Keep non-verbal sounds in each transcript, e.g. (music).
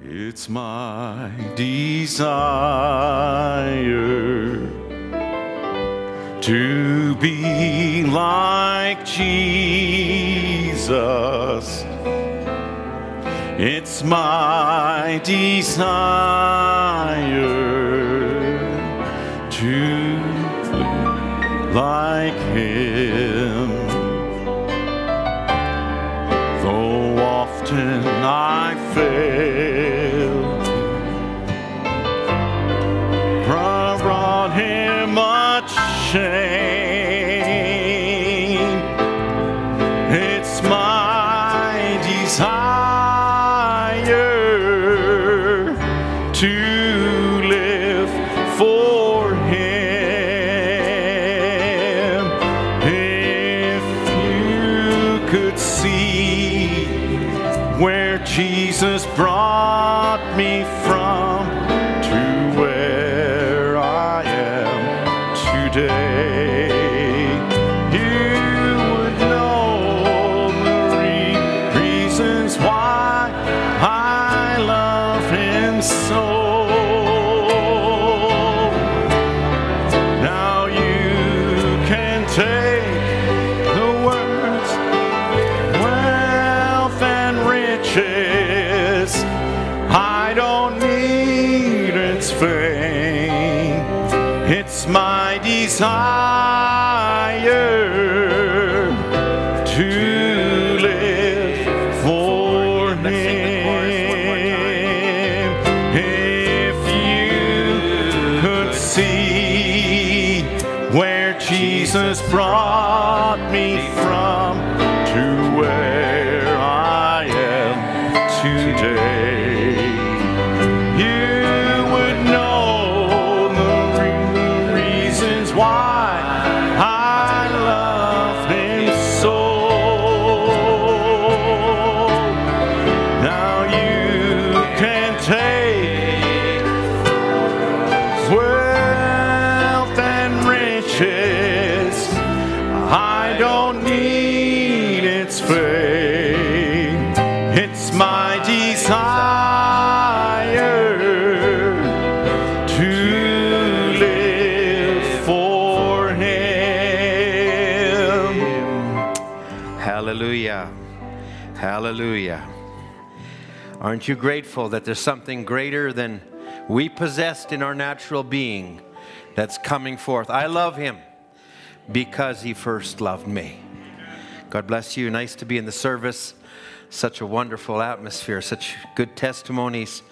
It's my desire to be like Jesus. It's my desire to like Him. Though often I Aren't you grateful that there's something greater than we possessed in our natural being that's coming forth? I love him because he first loved me. God bless you. Nice to be in the service. Such a wonderful atmosphere, such good testimonies.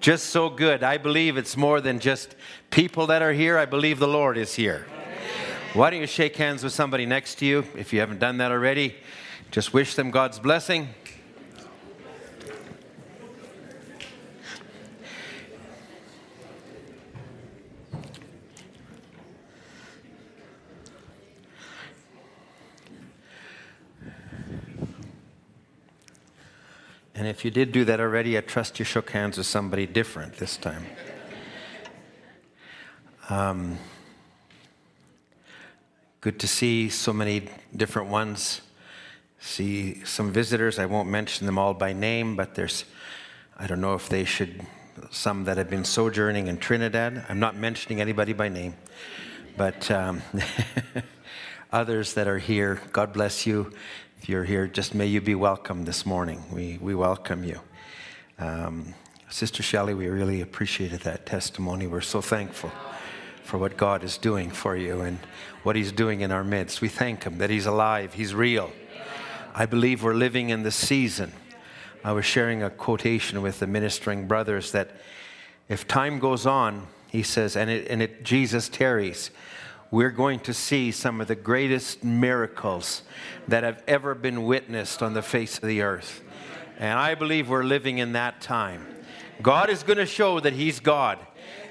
Just so good. I believe it's more than just people that are here. I believe the Lord is here. Why don't you shake hands with somebody next to you if you haven't done that already? Just wish them God's blessing. And if you did do that already, I trust you shook hands with somebody different this time. Um, good to see so many different ones. See some visitors. I won't mention them all by name, but there's, I don't know if they should, some that have been sojourning in Trinidad. I'm not mentioning anybody by name, but um, (laughs) others that are here. God bless you. If you're here, just may you be welcome this morning. We, we welcome you. Um, Sister Shelley, we really appreciated that testimony. We're so thankful for what God is doing for you and what He's doing in our midst. We thank Him that He's alive, He's real. I believe we're living in the season. I was sharing a quotation with the ministering brothers that if time goes on, he says, and, it, and it, Jesus tarries, we're going to see some of the greatest miracles that have ever been witnessed on the face of the earth. And I believe we're living in that time. God is going to show that He's God.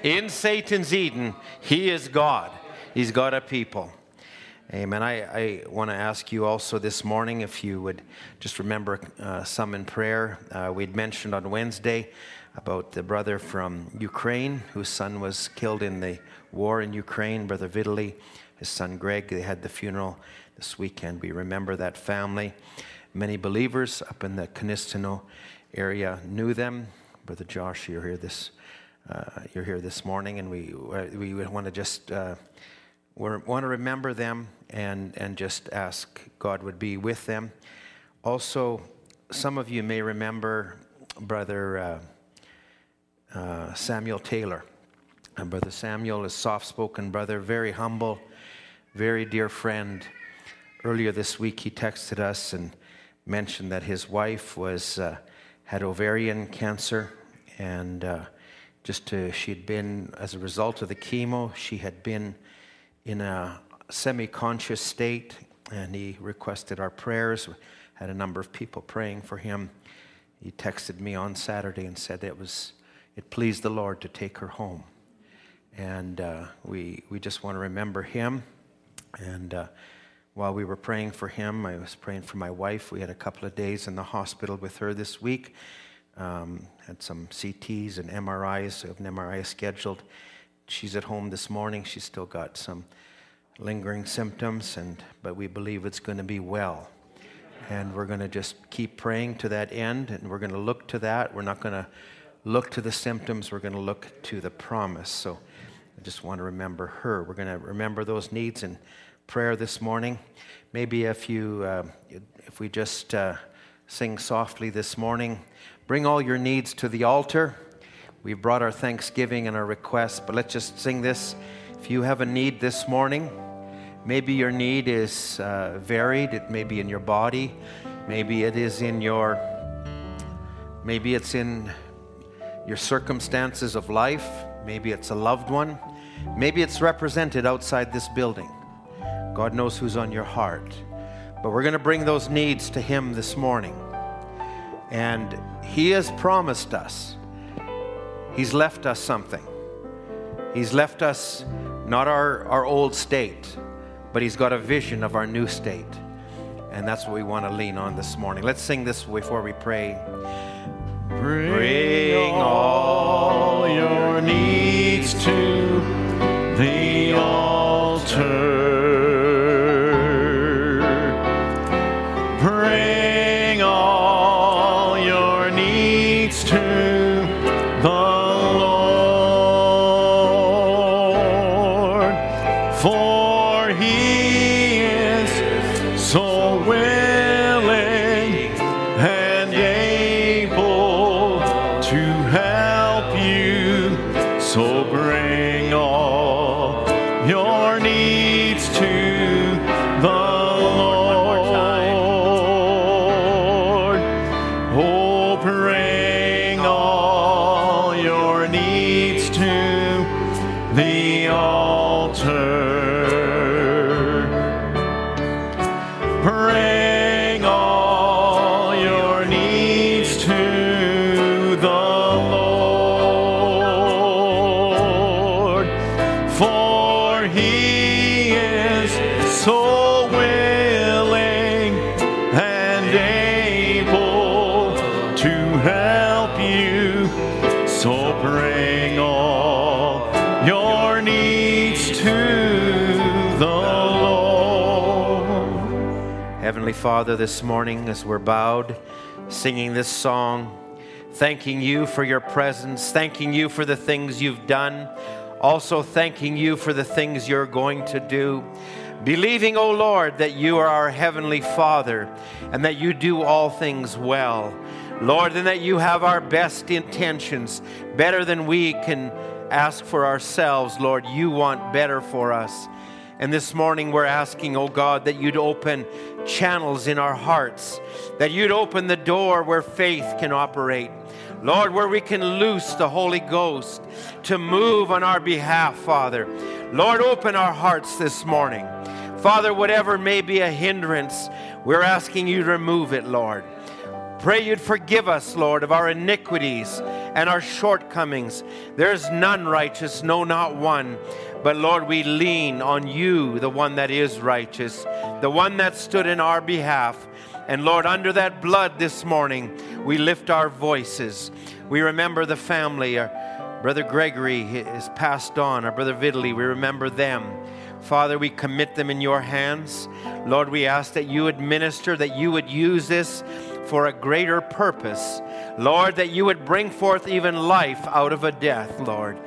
In Satan's Eden, He is God. He's got a people. Amen. I, I want to ask you also this morning if you would just remember uh, some in prayer. Uh, we'd mentioned on Wednesday about the brother from Ukraine whose son was killed in the war in Ukraine, Brother Vitaly, his son Greg. They had the funeral this weekend. We remember that family. Many believers up in the Kinistino area knew them. Brother Josh, you're here this, uh, you're here this morning, and we, we want to just uh, want to remember them and, and just ask God would be with them. Also, some of you may remember Brother uh, uh, Samuel Taylor. And Brother Samuel is soft-spoken brother, very humble, very dear friend. Earlier this week, he texted us and mentioned that his wife was uh, had ovarian cancer, and uh, just to, she had been as a result of the chemo, she had been in a semi-conscious state, and he requested our prayers. We had a number of people praying for him. He texted me on Saturday and said it was it pleased the Lord to take her home, and uh, we we just want to remember him, and. Uh, while we were praying for him, I was praying for my wife. We had a couple of days in the hospital with her this week. Um, had some CTs and MRIs, so an MRI scheduled. She's at home this morning. She's still got some lingering symptoms, and but we believe it's going to be well. And we're going to just keep praying to that end, and we're going to look to that. We're not going to look to the symptoms. We're going to look to the promise. So I just want to remember her. We're going to remember those needs in prayer this morning. Maybe if you, uh, if we just uh, sing softly this morning, bring all your needs to the altar. We've brought our thanksgiving and our requests, but let's just sing this. If you have a need this morning, maybe your need is uh, varied. It may be in your body, maybe it is in your, maybe it's in your circumstances of life, maybe it's a loved one, maybe it's represented outside this building. God knows who's on your heart. But we're going to bring those needs to Him this morning. And He has promised us, He's left us something. He's left us not our, our old state, but He's got a vision of our new state. And that's what we want to lean on this morning. Let's sing this before we pray. Bring all your needs to Father, this morning as we're bowed, singing this song, thanking you for your presence, thanking you for the things you've done, also thanking you for the things you're going to do. Believing, O Lord, that you are our Heavenly Father and that you do all things well. Lord, and that you have our best intentions, better than we can ask for ourselves, Lord. You want better for us. And this morning we're asking, oh God, that you'd open channels in our hearts, that you'd open the door where faith can operate. Lord, where we can loose the Holy Ghost to move on our behalf, Father. Lord, open our hearts this morning. Father, whatever may be a hindrance, we're asking you to remove it, Lord. Pray you'd forgive us, Lord, of our iniquities and our shortcomings. There's none righteous, no, not one. But Lord, we lean on you, the one that is righteous, the one that stood in our behalf. And Lord, under that blood this morning, we lift our voices. We remember the family. Our brother Gregory is passed on, our brother Vitaly, we remember them. Father, we commit them in your hands. Lord, we ask that you would minister, that you would use this for a greater purpose. Lord, that you would bring forth even life out of a death, Lord.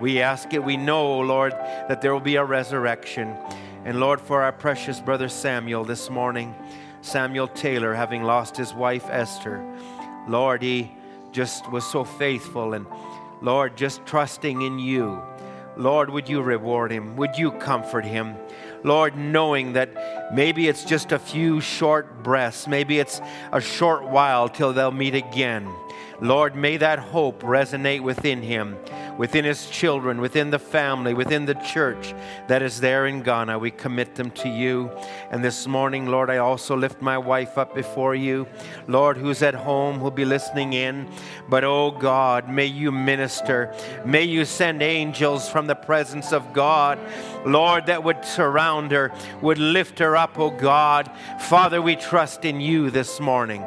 We ask it. We know, Lord, that there will be a resurrection. And Lord, for our precious brother Samuel this morning, Samuel Taylor, having lost his wife Esther, Lord, he just was so faithful and Lord, just trusting in you. Lord, would you reward him? Would you comfort him? Lord, knowing that maybe it's just a few short breaths, maybe it's a short while till they'll meet again. Lord, may that hope resonate within him, within his children, within the family, within the church that is there in Ghana. We commit them to you. And this morning, Lord, I also lift my wife up before you. Lord, who's at home, who'll be listening in. But oh God, may you minister. May you send angels from the presence of God, Lord, that would surround her, would lift her up, oh God. Father, we trust in you this morning.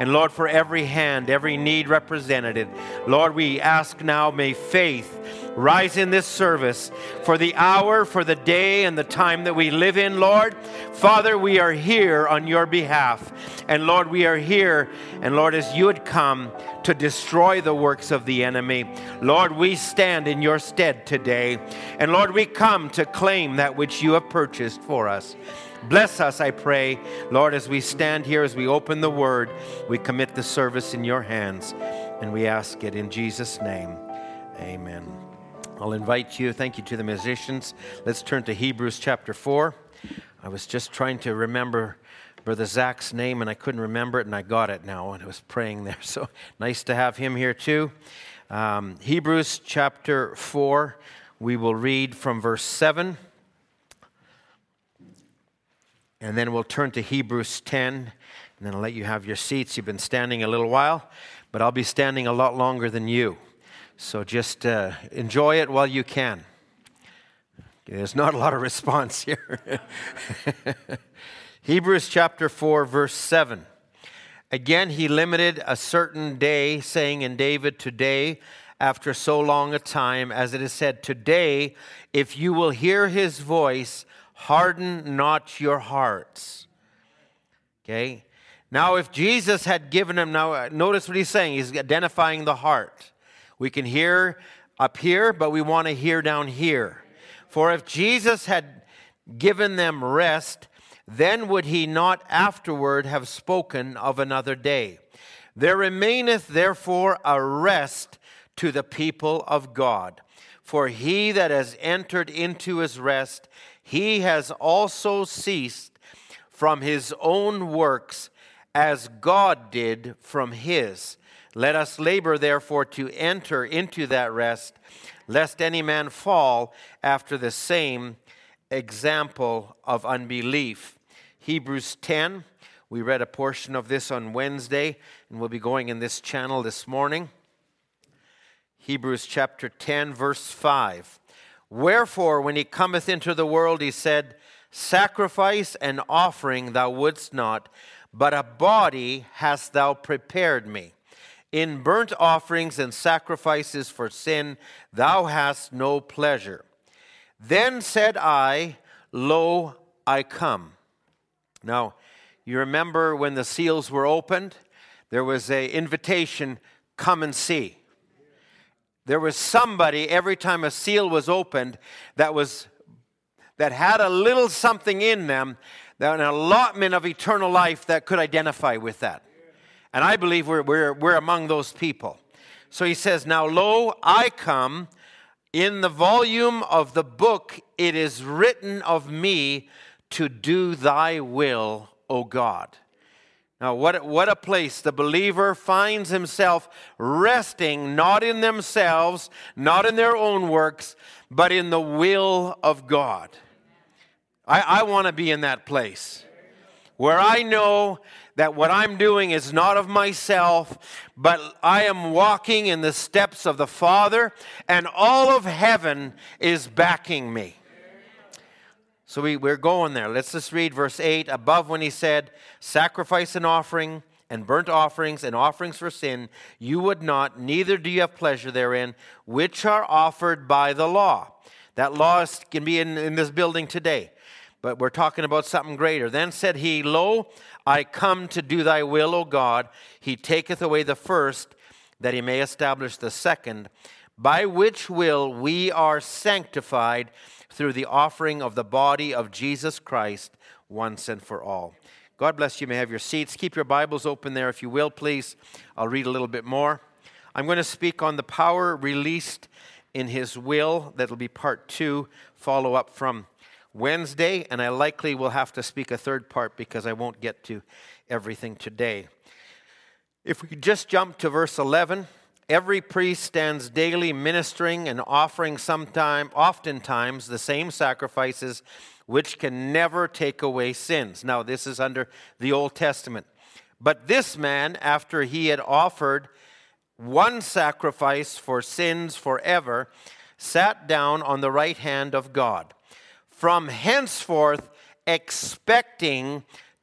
And Lord, for every hand, every need represented, Lord, we ask now, may faith rise in this service for the hour, for the day, and the time that we live in, Lord. Father, we are here on your behalf. And Lord, we are here, and Lord, as you had come to destroy the works of the enemy, Lord, we stand in your stead today. And Lord, we come to claim that which you have purchased for us. Bless us, I pray. Lord, as we stand here, as we open the word, we commit the service in your hands. And we ask it in Jesus' name. Amen. I'll invite you. Thank you to the musicians. Let's turn to Hebrews chapter 4. I was just trying to remember Brother Zach's name, and I couldn't remember it, and I got it now, and I was praying there. (laughs) So nice to have him here, too. Um, Hebrews chapter 4, we will read from verse 7 and then we'll turn to Hebrews 10, and then I'll let you have your seats. You've been standing a little while, but I'll be standing a lot longer than you. So just uh, enjoy it while you can. There's not a lot of response (laughs) here. Hebrews chapter 4, verse 7. Again, he limited a certain day, saying in David, Today, after so long a time, as it is said, Today, if you will hear his voice, harden not your hearts. Okay? Now, if Jesus had given him, now uh, notice what he's saying. He's identifying the heart. We can hear up here, but we want to hear down here. For if Jesus had given them rest, then would he not afterward have spoken of another day? There remaineth therefore a rest to the people of God. For he that has entered into his rest he has also ceased from his own works as God did from his. Let us labor, therefore, to enter into that rest, lest any man fall after the same example of unbelief. Hebrews 10, we read a portion of this on Wednesday, and we'll be going in this channel this morning. Hebrews chapter 10, verse 5. Wherefore, when he cometh into the world, he said, Sacrifice and offering thou wouldst not, but a body hast thou prepared me. In burnt offerings and sacrifices for sin thou hast no pleasure. Then said I, Lo, I come. Now, you remember when the seals were opened, there was an invitation, come and see. There was somebody every time a seal was opened that was that had a little something in them, that an allotment of eternal life that could identify with that. And I believe we're, we're, we're among those people. So he says, Now lo, I come. In the volume of the book, it is written of me to do thy will, O God. Now, what, what a place the believer finds himself resting not in themselves, not in their own works, but in the will of God. I, I want to be in that place where I know that what I'm doing is not of myself, but I am walking in the steps of the Father, and all of heaven is backing me. So we, we're going there. Let's just read verse 8 above when he said, Sacrifice and offering and burnt offerings and offerings for sin, you would not, neither do you have pleasure therein, which are offered by the law. That law can be in, in this building today. but we're talking about something greater. Then said he, Lo, I come to do thy will, O God. He taketh away the first, that he may establish the second, by which will we are sanctified through the offering of the body of Jesus Christ once and for all. God bless you. you may have your seats. Keep your Bibles open there, if you will, please. I'll read a little bit more. I'm going to speak on the power released in His will. That'll be part two, follow up from Wednesday, and I likely will have to speak a third part because I won't get to everything today. If we just jump to verse 11, every priest stands daily ministering and offering sometime, oftentimes the same sacrifices which can never take away sins. Now, this is under the Old Testament. But this man, after he had offered one sacrifice for sins forever, sat down on the right hand of God from henceforth expecting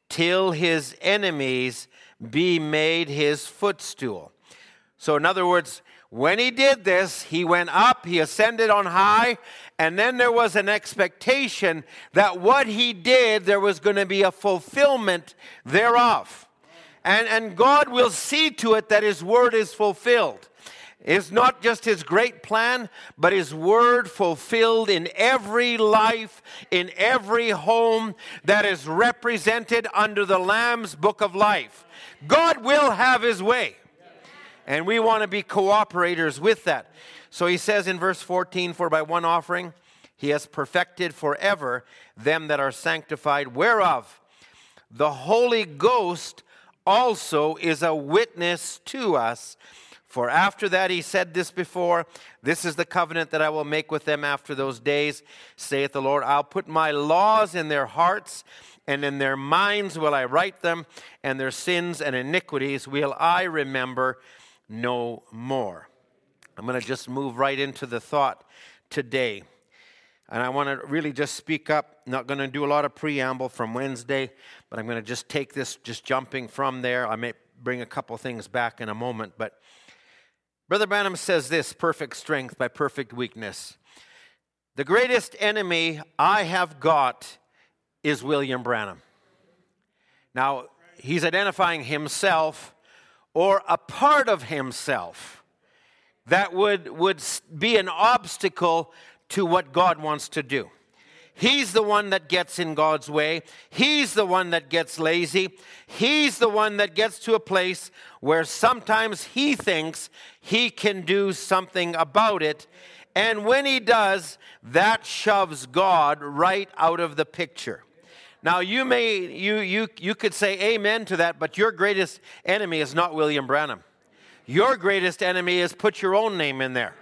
till his enemies be made his footstool. So, in other words, when he did this, he went up, he ascended on high, and then there was an expectation that what he did, there was going to be a fulfillment thereof. And, and God will see to it that his word is fulfilled is not just his great plan, but his word fulfilled in every life, in every home that is represented under the Lamb's book of life. God will have his way. And we want to be cooperators with that. So he says in verse 14, For by one offering he has perfected forever them that are sanctified, whereof the Holy Ghost also is a witness to us. For after that he said this before, This is the covenant that I will make with them after those days, saith the Lord. I'll put my laws in their hearts, and in their minds will I write them, and their sins and iniquities will I remember no more. I'm going to just move right into the thought today. And I want to really just speak up. Not going to do a lot of preamble from Wednesday, but I'm going to just take this, just jumping from there. I may bring a couple things back in a moment, but Brother Branham says this perfect strength by perfect weakness. The greatest enemy I have got is William Branham. Now, he's identifying himself or a part of himself that would, would be an obstacle to what God wants to do. He's the one that gets in God's way. He's the one that gets lazy. He's the one that gets to a place where sometimes he thinks he can do something about it. And when he does, that shoves God right out of the picture. Now you may you you you could say amen to that, but your greatest enemy is not William Branham. Your greatest enemy is put your own name in there.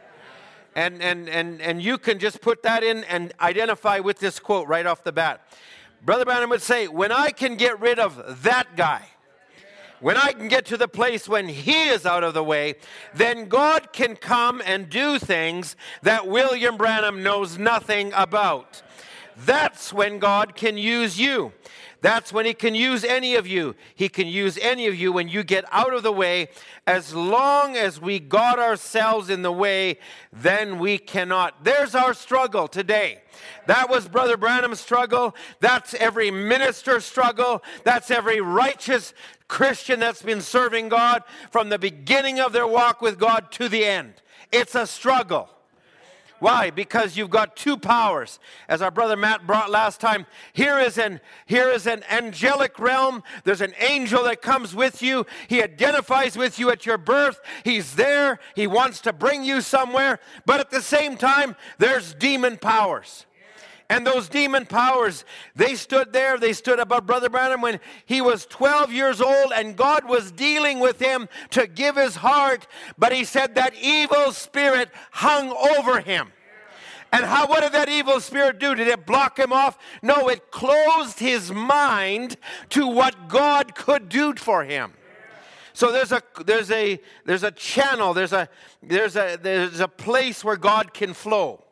And, and, and, and you can just put that in and identify with this quote right off the bat. Brother Branham would say, When I can get rid of that guy, when I can get to the place when he is out of the way, then God can come and do things that William Branham knows nothing about. That's when God can use you. That's when He can use any of you. He can use any of you when you get out of the way. As long as we got ourselves in the way, then we cannot. There's our struggle today. That was Brother Branham's struggle. That's every minister's struggle. That's every righteous Christian that's been serving God from the beginning of their walk with God to the end. It's a struggle. Why? Because you've got two powers. As our brother Matt brought last time, here is an here is an angelic realm. There's an angel that comes with you. He identifies with you at your birth. He's there. He wants to bring you somewhere. But at the same time, there's demon powers. And those demon powers, they stood there, they stood above Brother Branham when he was 12 years old, and God was dealing with him to give his heart. But he said that evil spirit hung over him. And how, what did that evil spirit do? Did it block him off? No, it closed his mind to what God could do for him. So there's a there's a there's a channel, there's a there's a there's a place where God can flow.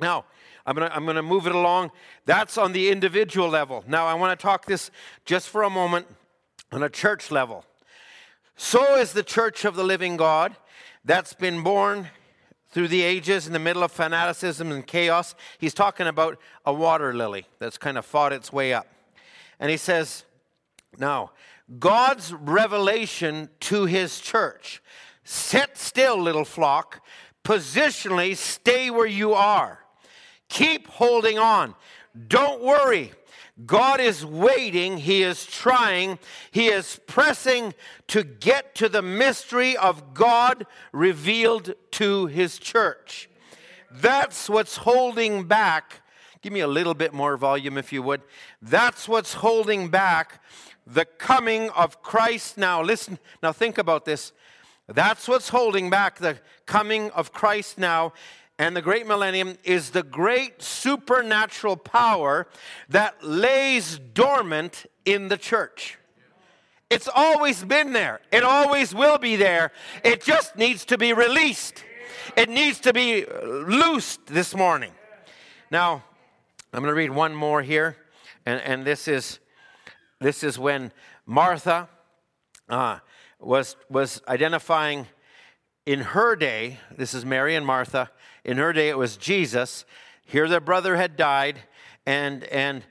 Now, I'm going to I'm going to move it along. That's on the individual level. Now, I want to talk this just for a moment on a church level. So is the church of the living God that's been born through the ages in the middle of fanaticism and chaos. He's talking about a water lily that's kind of fought its way up. And he says, Now, God's revelation to his church sit still, little flock, positionally stay where you are. Keep holding on. Don't worry. God is waiting, He is trying, He is pressing to get to the mystery of God revealed to His church. That's what's holding back. Give me a little bit more volume if you would. That's what's holding back the coming of Christ now. Listen, now think about this. That's what's holding back the coming of Christ now and the great millennium is the great supernatural power that lays dormant in the church. It's always been there, it always will be there. It just needs to be released, it needs to be loosed this morning. Now, I'm going to read one more here, and, and this, is, this is when Martha uh, was, was identifying in her day, this is Mary and Martha, in her day, it was Jesus. Here, their brother had died, and, and,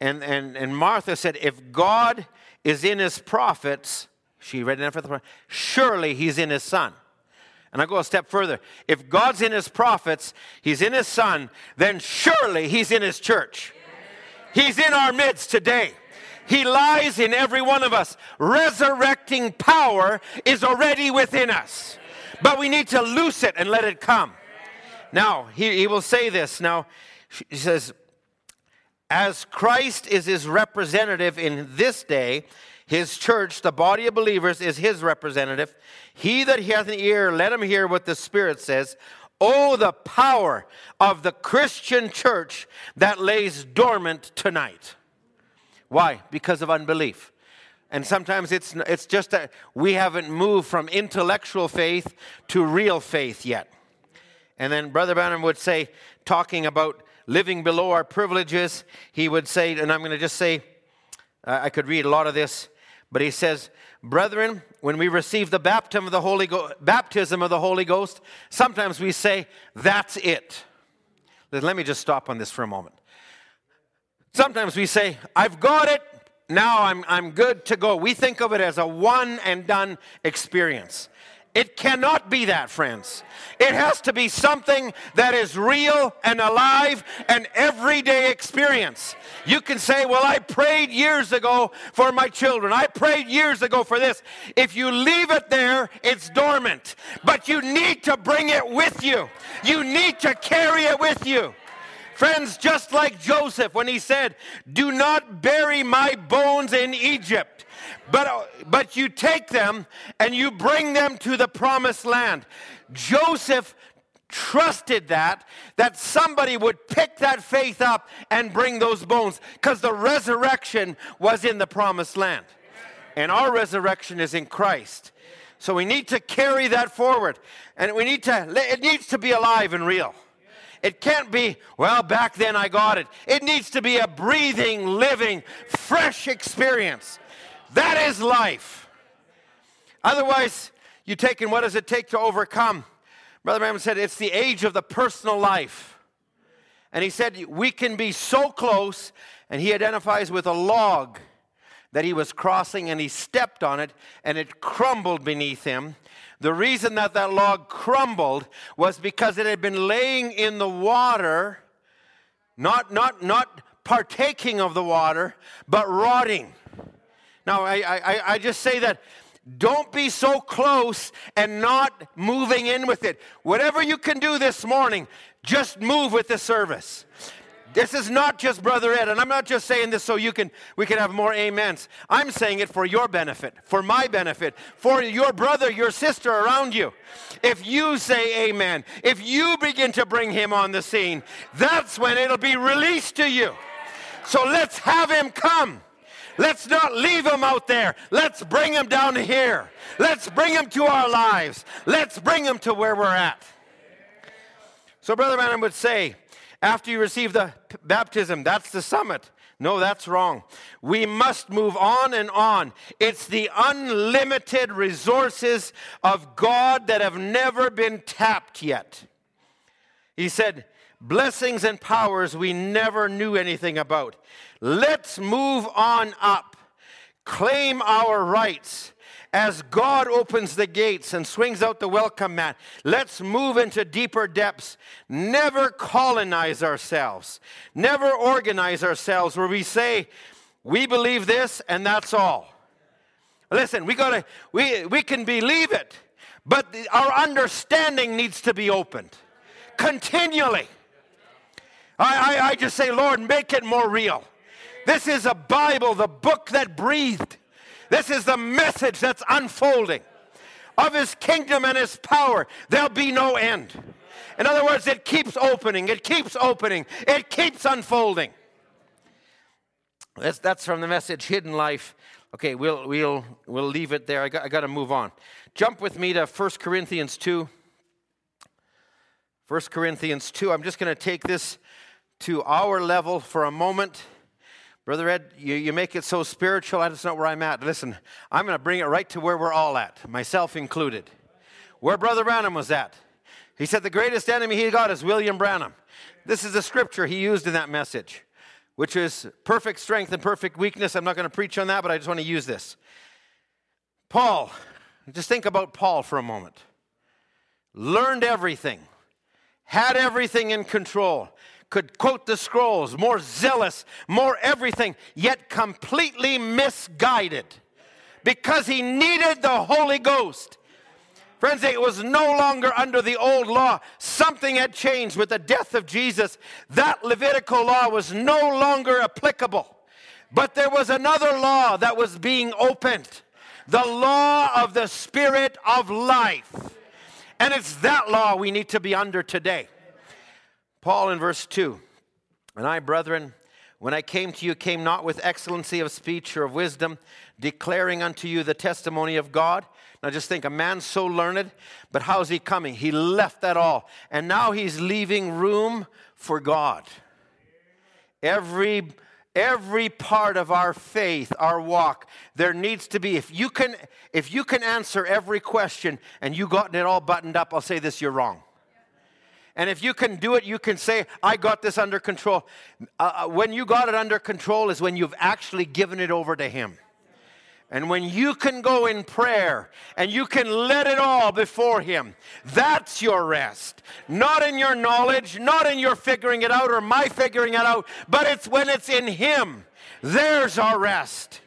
and, and, and Martha said, If God is in his prophets, she read it for the surely he's in his son. And I go a step further. If God's in his prophets, he's in his son, then surely he's in his church. He's in our midst today. He lies in every one of us. Resurrecting power is already within us. But we need to loose it and let it come. Now, he, he will say this. Now, he says, as Christ is his representative in this day, his church, the body of believers, is his representative. He that hath an ear, let him hear what the Spirit says. Oh, the power of the Christian church that lays dormant tonight. Why? Because of unbelief. And sometimes it's, it's just that we haven't moved from intellectual faith to real faith yet. And then Brother Branham would say, talking about living below our privileges, he would say, and I'm going to just say, I could read a lot of this, but he says, Brethren, when we receive the baptism of the Holy, Go- baptism of the Holy Ghost, sometimes we say, That's it. Let me just stop on this for a moment. Sometimes we say, I've got it, now I'm, I'm good to go. We think of it as a one and done experience. It cannot be that, friends. It has to be something that is real and alive and everyday experience. You can say, Well, I prayed years ago for my children. I prayed years ago for this. If you leave it there, it's dormant. But you need to bring it with you, you need to carry it with you. Friends, just like Joseph when he said, Do not bury my bones in Egypt. But, uh, but you take them and you bring them to the promised land. Joseph trusted that that somebody would pick that faith up and bring those bones because the resurrection was in the promised land. And our resurrection is in christ. So we need to carry that forward. And we need to it needs to be alive and real. It can't be well back then i got it. It needs to be a breathing living fresh experience that is life. Otherwise, you take in what does it take to overcome? Brother Branham said it's the age of the personal life. And he said we can be so close, and he identifies with a log that he was crossing and he stepped on it and it crumbled beneath him. The reason that that log crumbled was because it had been laying in the water, not, not, not partaking of the water, but rotting. Now, I, I, I just say that don't be so close and not moving in with it. Whatever you can do this morning, just move with the service. This is not just Brother Ed, and I'm not just saying this so you can we can have more amens. I'm saying it for your benefit, for my benefit, for your brother, your sister around you. If you say amen, if you begin to bring him on the scene, that's when it'll be released to you. So let's have him come. Let's not leave them out there. Let's bring them down here. Let's bring them to our lives. Let's bring them to where we're at. So, Brother Branham would say, after you receive the baptism, that's the summit. No, that's wrong. We must move on and on. It's the unlimited resources of God that have never been tapped yet. He said, Blessings and powers we never knew anything about. Let's move on up, claim our rights. As God opens the gates and swings out the welcome mat, let's move into deeper depths. Never colonize ourselves, never organize ourselves where we say, we believe this and that's all. Listen, we gotta, we, we can believe it, but the, our understanding needs to be opened continually. I, I, I just say, Lord, make it more real. This is a Bible, the book that breathed. This is the message that's unfolding of his kingdom and his power. There'll be no end. In other words, it keeps opening, it keeps opening, it keeps unfolding. That's, that's from the message Hidden Life. Okay, we'll, we'll, we'll leave it there. I got, I got to move on. Jump with me to 1 Corinthians 2. 1 Corinthians 2. I'm just going to take this to our level for a moment. Brother Ed, you, you make it so spiritual, that's not where I'm at. Listen, I'm going to bring it right to where we're all at, myself included. Where Brother Branham was at. He said the greatest enemy he got is William Branham. This is the scripture he used in that message, which is perfect strength and perfect weakness. I'm not going to preach on that, but I just want to use this. Paul, just think about Paul for a moment. Learned everything, had everything in control, could quote the scrolls, more zealous, more everything, yet completely misguided because he needed the Holy Ghost. Friends, it was no longer under the old law. Something had changed with the death of Jesus. That Levitical law was no longer applicable. But there was another law that was being opened the law of the Spirit of life. And it's that law we need to be under today. Paul in verse 2 And I, brethren, when I came to you, came not with excellency of speech or of wisdom, declaring unto you the testimony of God. Now just think, a man so learned, but how's he coming? He left that all. And now he's leaving room for God. Every every part of our faith our walk there needs to be if you can if you can answer every question and you gotten it all buttoned up i'll say this you're wrong and if you can do it, you can say, I got this under control. Uh, uh, when you got it under control is when you've actually given it over to Him. And when you can go in prayer and you can let it all before Him, that's your rest. Not in your knowledge, not in your figuring it out or my figuring it out, but it's when it's in Him. There's our rest.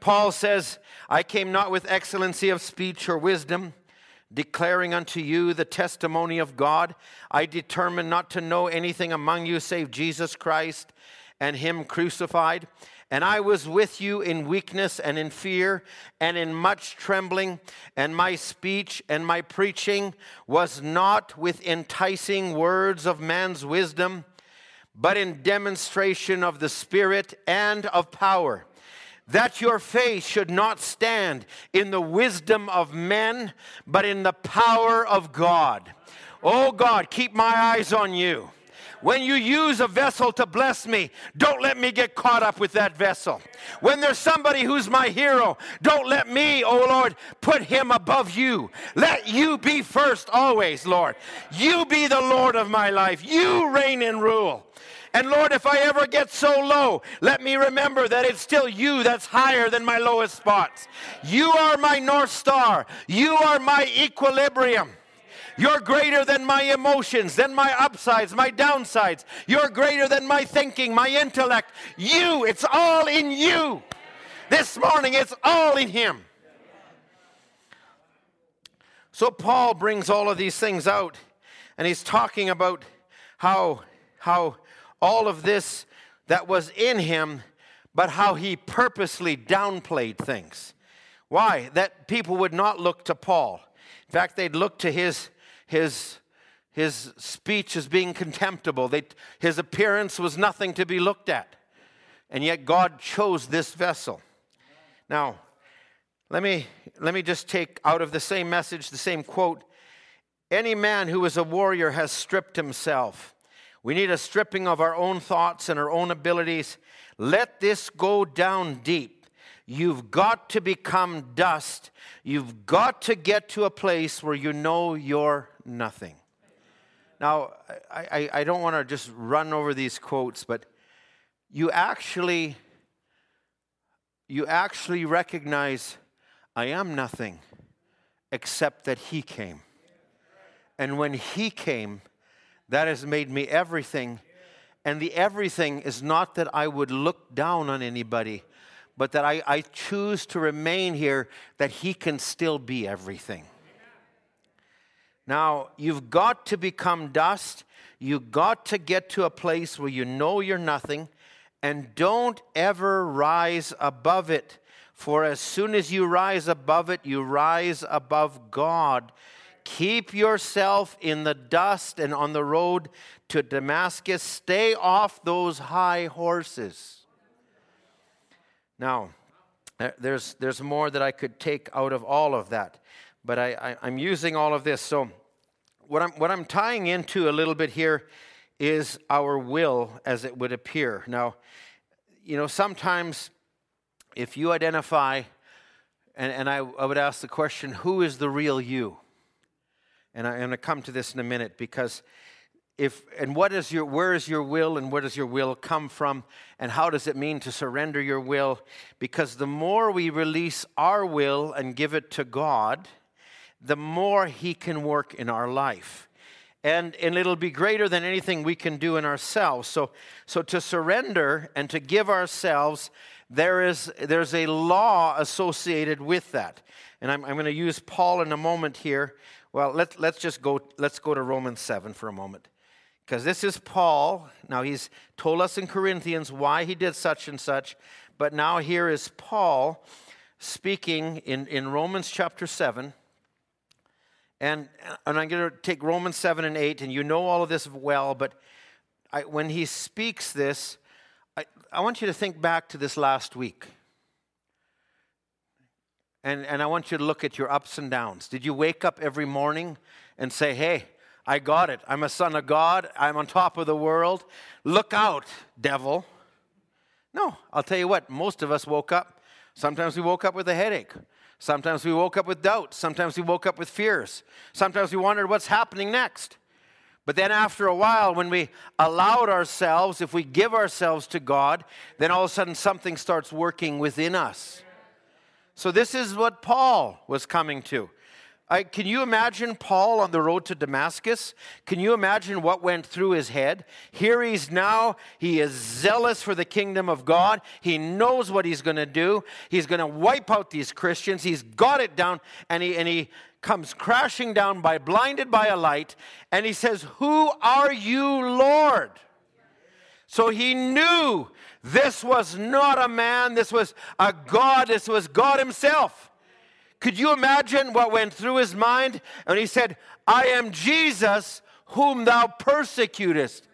Paul says, I came not with excellency of speech or wisdom declaring unto you the testimony of God. I determined not to know anything among you save Jesus Christ and Him crucified. And I was with you in weakness and in fear and in much trembling, and my speech and my preaching was not with enticing words of man's wisdom, but in demonstration of the Spirit and of power that your faith should not stand in the wisdom of men, but in the power of God. Oh God, keep my eyes on you. When you use a vessel to bless me, don't let me get caught up with that vessel. When there's somebody who's my hero, don't let me, oh Lord, put him above you. Let you be first always, Lord. You be the Lord of my life. You reign and rule. And Lord, if I ever get so low, let me remember that it's still you that's higher than my lowest spots. You are my North Star, you are my equilibrium. You're greater than my emotions, than my upsides, my downsides. You're greater than my thinking, my intellect. You, it's all in you. This morning, it's all in Him. So, Paul brings all of these things out, and he's talking about how, how all of this that was in him, but how he purposely downplayed things. Why? That people would not look to Paul. In fact, they'd look to his, his, his speech as being contemptible. They, his appearance was nothing to be looked at. And yet God chose this vessel. Now, let me, let me just take out of the same message the same quote. Any man who is a warrior has stripped himself. We need a stripping of our own thoughts and our own abilities. Let this go down deep. You've got to become dust. You've got to get to a place where you know you're nothing. Now, I, I, I don't want to just run over these quotes, but you actually you actually recognize I am nothing except that He came. And when He came, that has made me everything. And the everything is not that I would look down on anybody, but that I, I choose to remain here, that He can still be everything. Now, you've got to become dust. You've got to get to a place where you know you're nothing and don't ever rise above it. For as soon as you rise above it, you rise above God. Keep yourself in the dust and on the road to Damascus. Stay off those high horses. Now, there's, there's more that I could take out of all of that, but I, I, am using all of this. So, what I'm, what I'm tying into a little bit here is our will as it would appear. Now, you know, sometimes if you identify, and, and I, I would ask the question, who is the real you? And I, am going to come to this in a minute because if and what is your where is your will and where does your will come from and how does it mean to surrender your will because the more we release our will and give it to god the more he can work in our life and, and it'll be greater than anything we can do in ourselves. So, so to surrender and to give ourselves, there is, there's a law associated with that. And I'm, I'm going to use Paul in a moment here. Well, let, let's just go, let's go to Romans 7 for a moment. Because this is Paul. Now, he's told us in Corinthians why he did such and such. But now here is Paul speaking in, in Romans chapter 7. And, and I'm going to take Romans 7 and 8, and you know all of this well, but I, when he speaks this, I, I want you to think back to this last week. And, and I want you to look at your ups and downs. Did you wake up every morning and say, Hey, I got it. I'm a son of God. I'm on top of the world. Look out, devil. No, I'll tell you what, most of us woke up. Sometimes we woke up with a headache. Sometimes we woke up with doubts. Sometimes we woke up with fears. Sometimes we wondered what's happening next. But then, after a while, when we allowed ourselves, if we give ourselves to God, then all of a sudden something starts working within us. So, this is what Paul was coming to. I, can you imagine Paul on the road to Damascus? Can you imagine what went through his head? Here he's now, he is zealous for the kingdom of God. He knows what he's going to do. He's going to wipe out these Christians. He's got it down, and he, and he comes crashing down by blinded by a light, and he says, Who are you, Lord? So he knew this was not a man, this was a God, this was God Himself. Could you imagine what went through his mind? And he said, I am Jesus whom thou persecutest.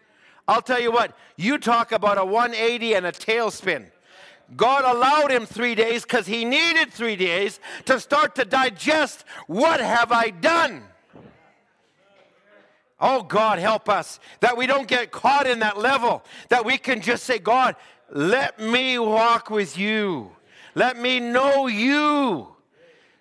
I'll tell you what, you talk about a 180 and a tailspin. God allowed him three days because he needed three days to start to digest what have I done? Oh, God, help us that we don't get caught in that level, that we can just say, God, let me walk with you. Let me know you.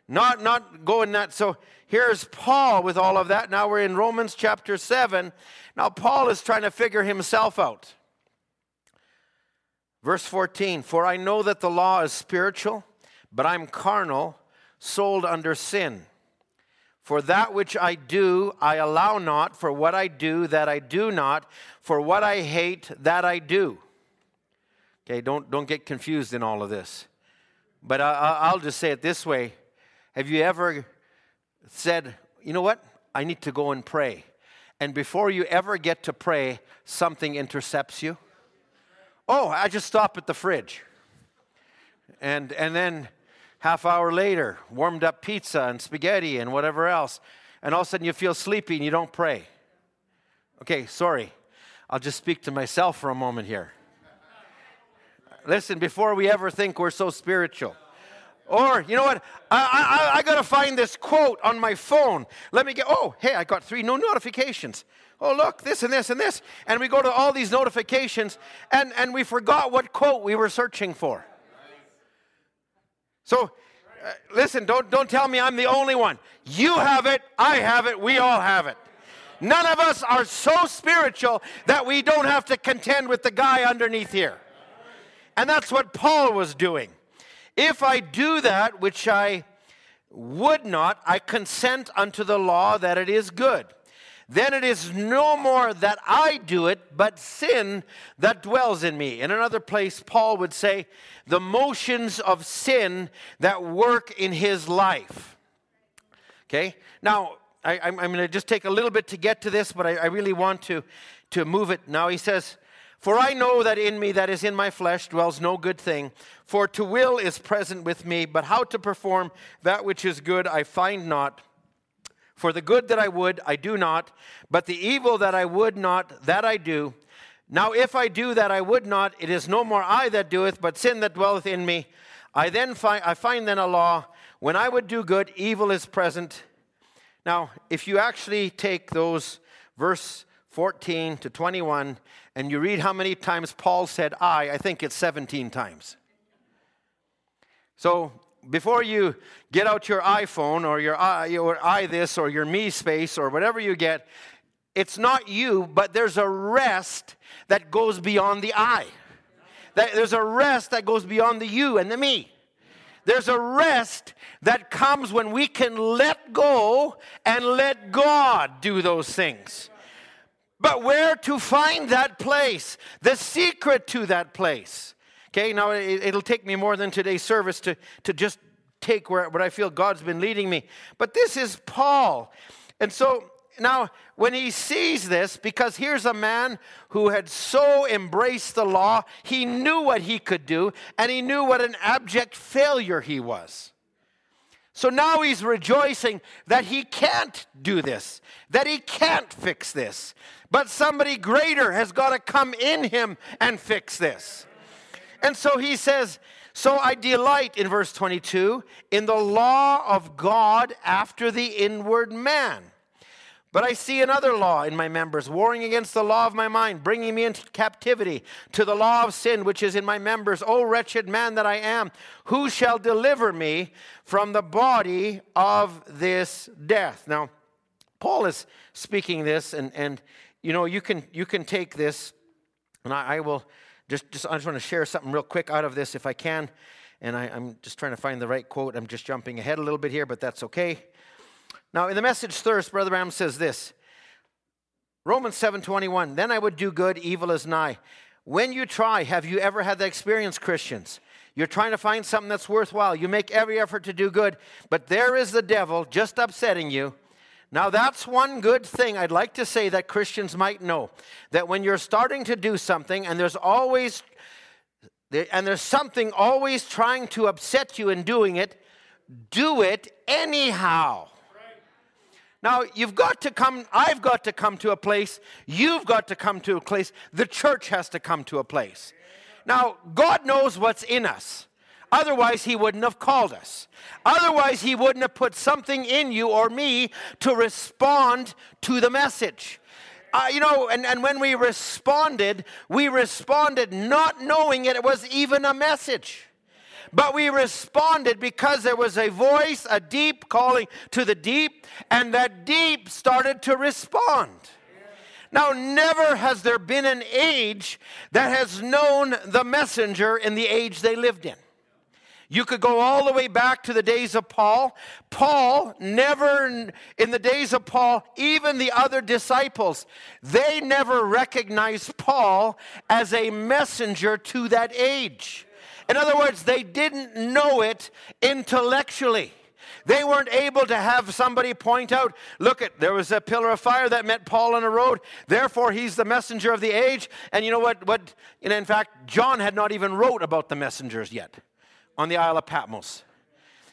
Not, not going that. So here's Paul with all of that. Now we're in Romans chapter 7. Now Paul is trying to figure himself out. Verse 14 For I know that the law is spiritual, but I'm carnal, sold under sin. For that which I do, I allow not. For what I do, that I do not. For what I hate, that I do. Okay, don't, don't get confused in all of this. But I, I'll just say it this way have you ever said, you know what? I need to go and pray. And before you ever get to pray, something intercepts you. Oh, I just stop at the fridge. And, and then half hour later, warmed up pizza and spaghetti and whatever else. And all of a sudden you feel sleepy and you don't pray. Okay, sorry. I'll just speak to myself for a moment here. Listen, before we ever think we're so spiritual, or, you know what? I, I, I got to find this quote on my phone. Let me get, oh, hey, I got three new notifications. Oh, look, this and this and this. And we go to all these notifications and, and we forgot what quote we were searching for. So, uh, listen, don't, don't tell me I'm the only one. You have it, I have it, we all have it. None of us are so spiritual that we don't have to contend with the guy underneath here. And that's what Paul was doing. If I do that which I would not, I consent unto the law that it is good. Then it is no more that I do it, but sin that dwells in me. In another place, Paul would say, the motions of sin that work in his life. Okay? Now, I, am going to just take a little bit to get to this, but I, I really want to, to move it. Now, he says, For I know that in me, that is in my flesh, dwells no good thing. For to will is present with me, but how to perform that which is good I find not. For the good that I would, I do not, but the evil that I would not, that I do. Now, if I do that I would not, it is no more I that doeth, but sin that dwelleth in me. I then find, I find then a law. When I would do good, evil is present. Now, if you actually take those verse 14 to 21 and you read how many times Paul said I, I think it's 17 times. So before you get out your iPhone or your i or i this or your me space or whatever you get, it's not you, but there's a rest that goes beyond the I. There's a rest that goes beyond the you and the me. There's a rest that comes when we can let go and let God do those things. But where to find that place? The secret to that place. Okay, now it, will take me more than today's service to, to just take where, what I feel God's been leading me. But this is Paul. And so now, when he sees this, because here's a man who had so embraced the law, he knew what he could do, and he knew what an abject failure he was. So now he's rejoicing that he can't do this, that he can't fix this, but somebody greater has got to come in him and fix this. And so he says, So I delight in verse 22 in the law of God after the inward man. But I see another law in my members, warring against the law of my mind, bringing me into captivity to the law of sin which is in my members. O wretched man that I am, who shall deliver me from the body of this death? Now, Paul is speaking this, and, and you know, you can, you can take this, and I, I will just, just, I just want to share something real quick out of this if I can. And I, I'm just trying to find the right quote. I'm just jumping ahead a little bit here, but that's okay. Now, in the message thirst, Brother Branham says this Romans 7:21, then I would do good, evil is nigh. When you try, have you ever had that experience, Christians? You're trying to find something that's worthwhile. You make every effort to do good, but there is the devil just upsetting you. Now, that's one good thing I'd like to say that Christians might know that when you're starting to do something and there's always and there's something always trying to upset you in doing it, do it anyhow. Now, you've got to come, I've got to come to a place, you've got to come to a place, the church has to come to a place. Now, God knows what's in us. Otherwise, He wouldn't have called us. Otherwise, He wouldn't have put something in you or me to respond to the message. Uh, you know, and, and when we responded, we responded not knowing it was even a message. But we responded because there was a voice, a deep calling to the deep, and that deep started to respond. Now, never has there been an age that has known the messenger in the age they lived in. You could go all the way back to the days of Paul. Paul never, in the days of Paul, even the other disciples, they never recognized Paul as a messenger to that age. In other words, they didn't know it intellectually. They weren't able to have somebody point out, look at there was a pillar of fire that met Paul on the road. Therefore, he's the messenger of the age. And you know what? What? Know, in fact, John had not even wrote about the messengers yet on the Isle of Patmos.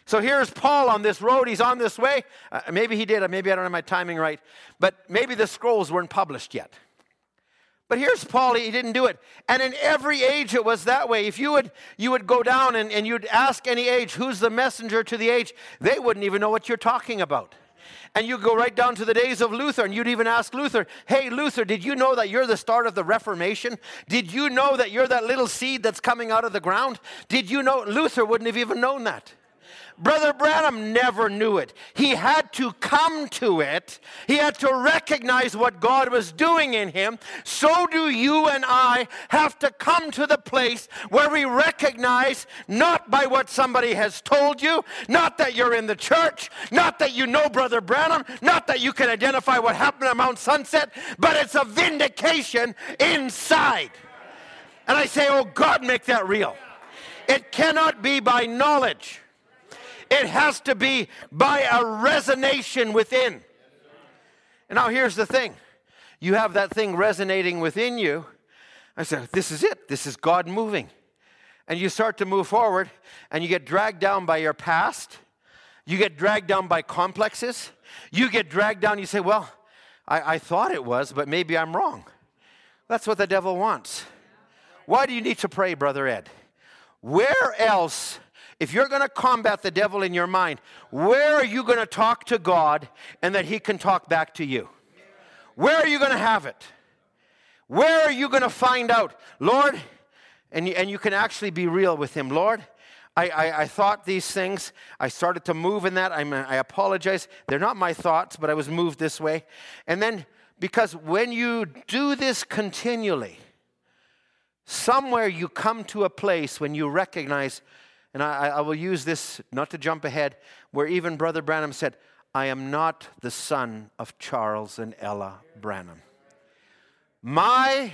So here's Paul on this road. He's on this way. Uh, maybe he did. Maybe I don't have my timing right. But maybe the scrolls weren't published yet. But here's Paul, he didn't do it. And in every age it was that way. If you would, you would go down and, and you'd ask any age, who's the messenger to the age, they wouldn't even know what you're talking about. And you go right down to the days of Luther, and you'd even ask Luther, Hey, Luther, did you know that you're the start of the Reformation? Did you know that you're that little seed that's coming out of the ground? Did you know? Luther wouldn't have even known that. Brother Branham never knew it. He had to come to it. He had to recognize what God was doing in him. So do you and I have to come to the place where we recognize not by what somebody has told you, not that you're in the church, not that you know Brother Branham, not that you can identify what happened at Mount Sunset, but it's a vindication inside. And I say, oh God, make that real. It cannot be by knowledge. It has to be by a resonation within. And now here's the thing you have that thing resonating within you. I say, This is it. This is God moving. And you start to move forward, and you get dragged down by your past. You get dragged down by complexes. You get dragged down. You say, Well, I, I thought it was, but maybe I'm wrong. That's what the devil wants. Why do you need to pray, Brother Ed? Where else if you're going to combat the devil in your mind, where are you going to talk to God and that He can talk back to you? Where are you going to have it? Where are you going to find out, Lord? And you, and you can actually be real with Him, Lord. I, I, I, thought these things. I started to move in that. I'm, I apologize. They're not my thoughts, but I was moved this way. And then, because when you do this continually, somewhere you come to a place when you recognize and I, I will use this not to jump ahead, where even Brother Branham said, I am not the son of Charles and Ella Branham. My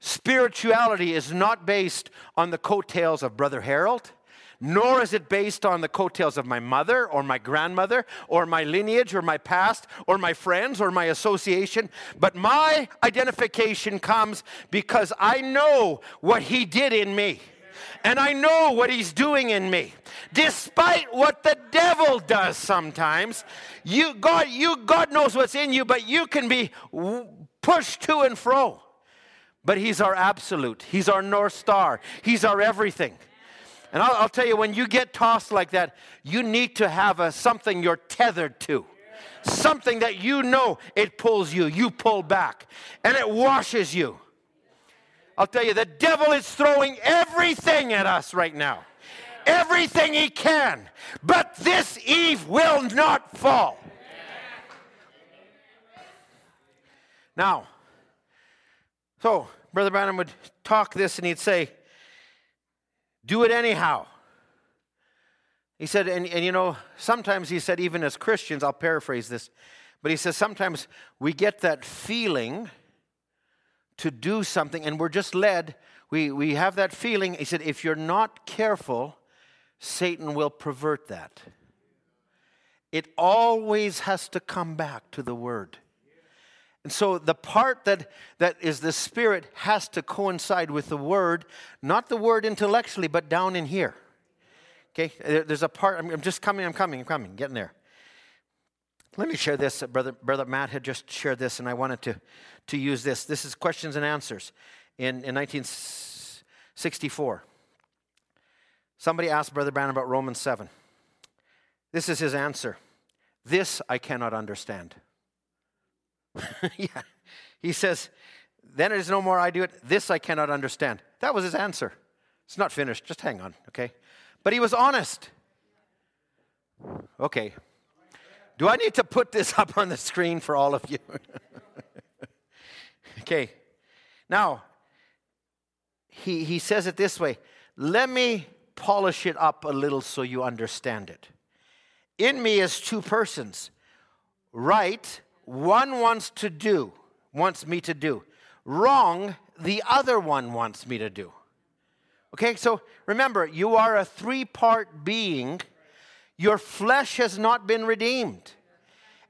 spirituality is not based on the coattails of Brother Harold, nor is it based on the coattails of my mother or my grandmother or my lineage or my past or my friends or my association. But my identification comes because I know what he did in me and I know what he's doing in me. Despite what the devil does sometimes, you God you God knows what's in you, but you can be pushed to and fro. But he's our absolute. He's our north star. He's our everything. And I'll, I'll tell you, when you get tossed like that, you need to have a, something you're tethered to something that you know it pulls you, you pull back, and it washes you. I'll tell you, the devil is throwing everything at us right now. Everything he can. But this Eve will not fall. Now, so Brother Branham would talk this and he'd say, Do it anyhow. He said, and, and you know, sometimes he said, even as Christians, I'll paraphrase this, but he says sometimes we get that feeling to do something and we're just led. We, we have that feeling. He said, if you're not careful, Satan will pervert that. It always has to come back to the Word. And so the part that, that is the Spirit has to coincide with the Word, not the Word intellectually, but down in here. Okay? There's a part, I'm just coming, I'm coming, I'm coming, getting there. Let me share this. Brother, Brother Matt had just shared this, and I wanted to, to use this. This is questions and answers in, in 1964. Somebody asked Brother Branham about Romans 7. This is his answer. This I cannot understand. (laughs) yeah. He says, Then it is no more I do it. This I cannot understand. That was his answer. It's not finished. Just hang on, okay? But he was honest. Okay, do I need to put this (laughs) up on the screen for all of you? (laughs) okay. Now, he, he says it this way let me polish it up a little so you understand it. In me is two persons. Right, one wants to do, wants me to do. Wrong, the other one wants me to do. Okay, so remember, you are a three part being your flesh has not been redeemed.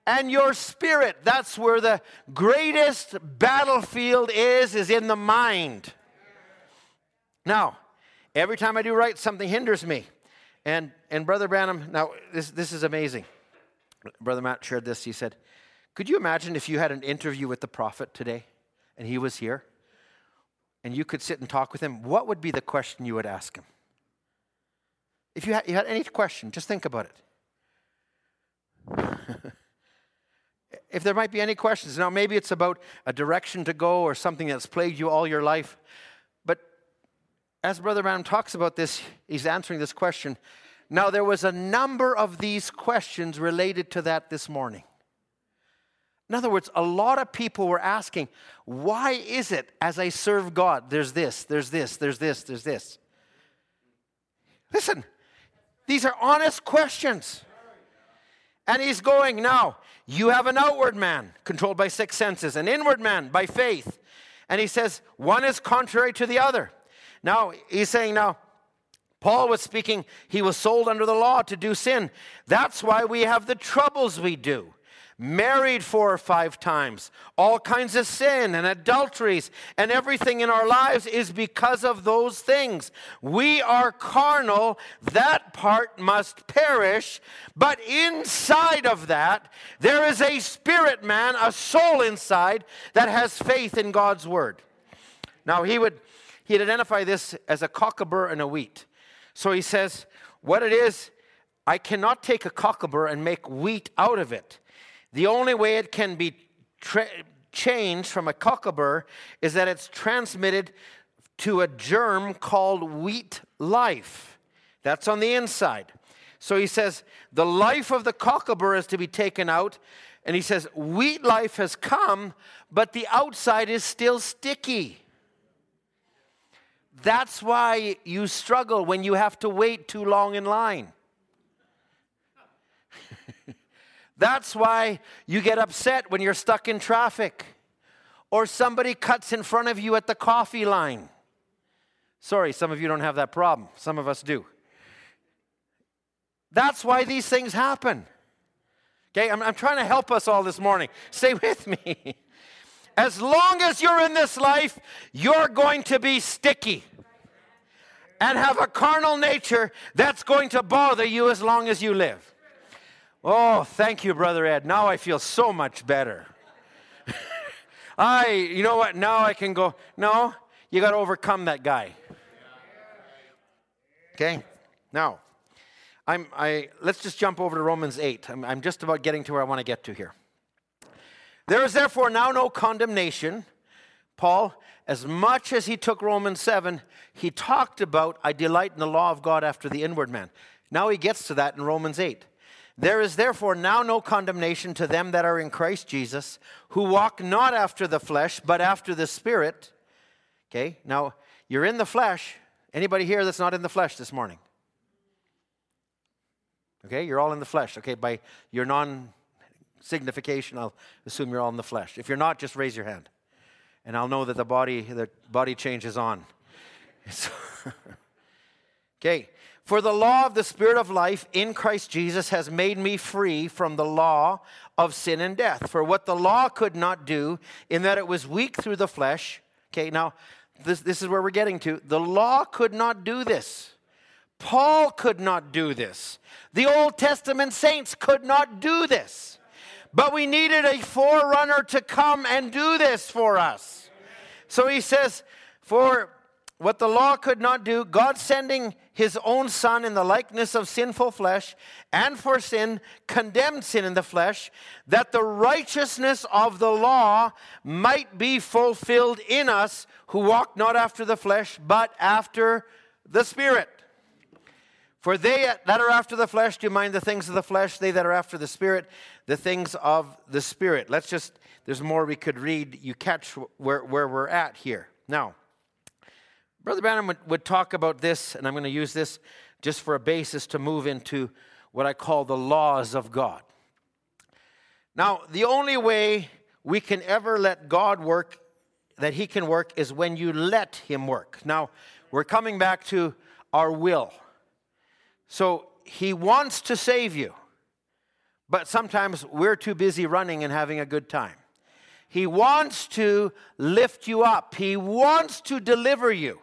And your spirit, that's where the greatest battlefield is, is in the mind. Now, every time I do right, something hinders me. And, and Brother Branham, now this, this is amazing. Brother Matt shared this. He said, Could you imagine if you had an interview with the prophet today and he was here and you could sit and talk with him? What would be the question you would ask him? If you had, you had any question, just think about it. (laughs) if there might be any questions, now maybe it's about a direction to go or something that's plagued you all your life. But as Brother Branham talks about this, he's answering this question Now, there was a number of these questions related to that this morning. In other words, a lot of people were asking, why is it as I serve God, there's this, there's this, there's this, there's this? Listen, these are honest questions. And he's going, now, you have an outward man controlled by six senses, an inward man by faith. And he says, one is contrary to the other. Now, he's saying, now, Paul was speaking, he was sold under the law to do sin. That's why we have the troubles we do married four or five times, all kinds of sin and adulteries, and everything in our lives is because of those things. We are carnal, that part must perish, but inside of that, there is a spirit man, a soul inside that has faith in God's word. Now, he would he'd identify this as a cocklebur and a wheat. So he says, what it is, I cannot take a cocklebur and make wheat out of it. The only way it can be tra- changed from a cocklebur is that it's transmitted to a germ called wheat life. That's on the inside. So he says, the life of the cocklebur is to be taken out. And he says, wheat life has come, but the outside is still sticky. That's why you struggle when you have to wait too long in line. That's why you get upset when you're stuck in traffic or somebody cuts in front of you at the coffee line. Sorry, some of you don't have that problem. Some of us do. That's why these things happen. Okay, I'm, I'm trying to help us all this morning. (laughs) Stay with me. As long as you're in this life, you're going to be sticky and have a carnal nature that's going to bother you as long as you live. Oh, thank you, Brother Ed. Now I feel so much better. (laughs) I, you know what? Now I can go, no, you got to overcome that guy. Okay? Now, I'm, I, let's just jump over to Romans 8. I'm, I'm just about getting to where I want to get to here. There is therefore now no condemnation. Paul, as much as he took Romans 7, he talked about, I delight in the law of God after the inward man. Now he gets to that in Romans 8. There is therefore now no condemnation to them that are in Christ Jesus, who walk not after the flesh, but after the Spirit. Okay, now you're in the flesh. Anybody here that's not in the flesh this morning? Okay, you're all in the flesh. Okay, by your non signification, I'll assume you're all in the flesh. If you're not, just raise your hand. And I'll know that the body, the body change is on. (laughs) okay, for the law of the Spirit of life in Christ Jesus has made me free from the law of sin and death. For what the law could not do, in that it was weak through the flesh. Okay, now this, this is where we're getting to. The law could not do this. Paul could not do this. The Old Testament saints could not do this. But we needed a forerunner to come and do this for us. So he says, For what the law could not do, God sending his own Son in the likeness of sinful flesh, and for sin, condemned sin in the flesh, that the righteousness of the law might be fulfilled in us who walk not after the flesh, but after the Spirit. For they that are after the flesh do mind the things of the flesh, they that are after the Spirit, the things of the Spirit. Let's just, there's more we could read. You catch where, where we're at here. Now, Brother Branham would, would talk about this, and I'm going to use this just for a basis to move into what I call the laws of God. Now, the only way we can ever let God work, that He can work, is when you let Him work. Now, we're coming back to our will. So, He wants to save you, but sometimes we're too busy running and having a good time. He wants to lift you up, He wants to deliver you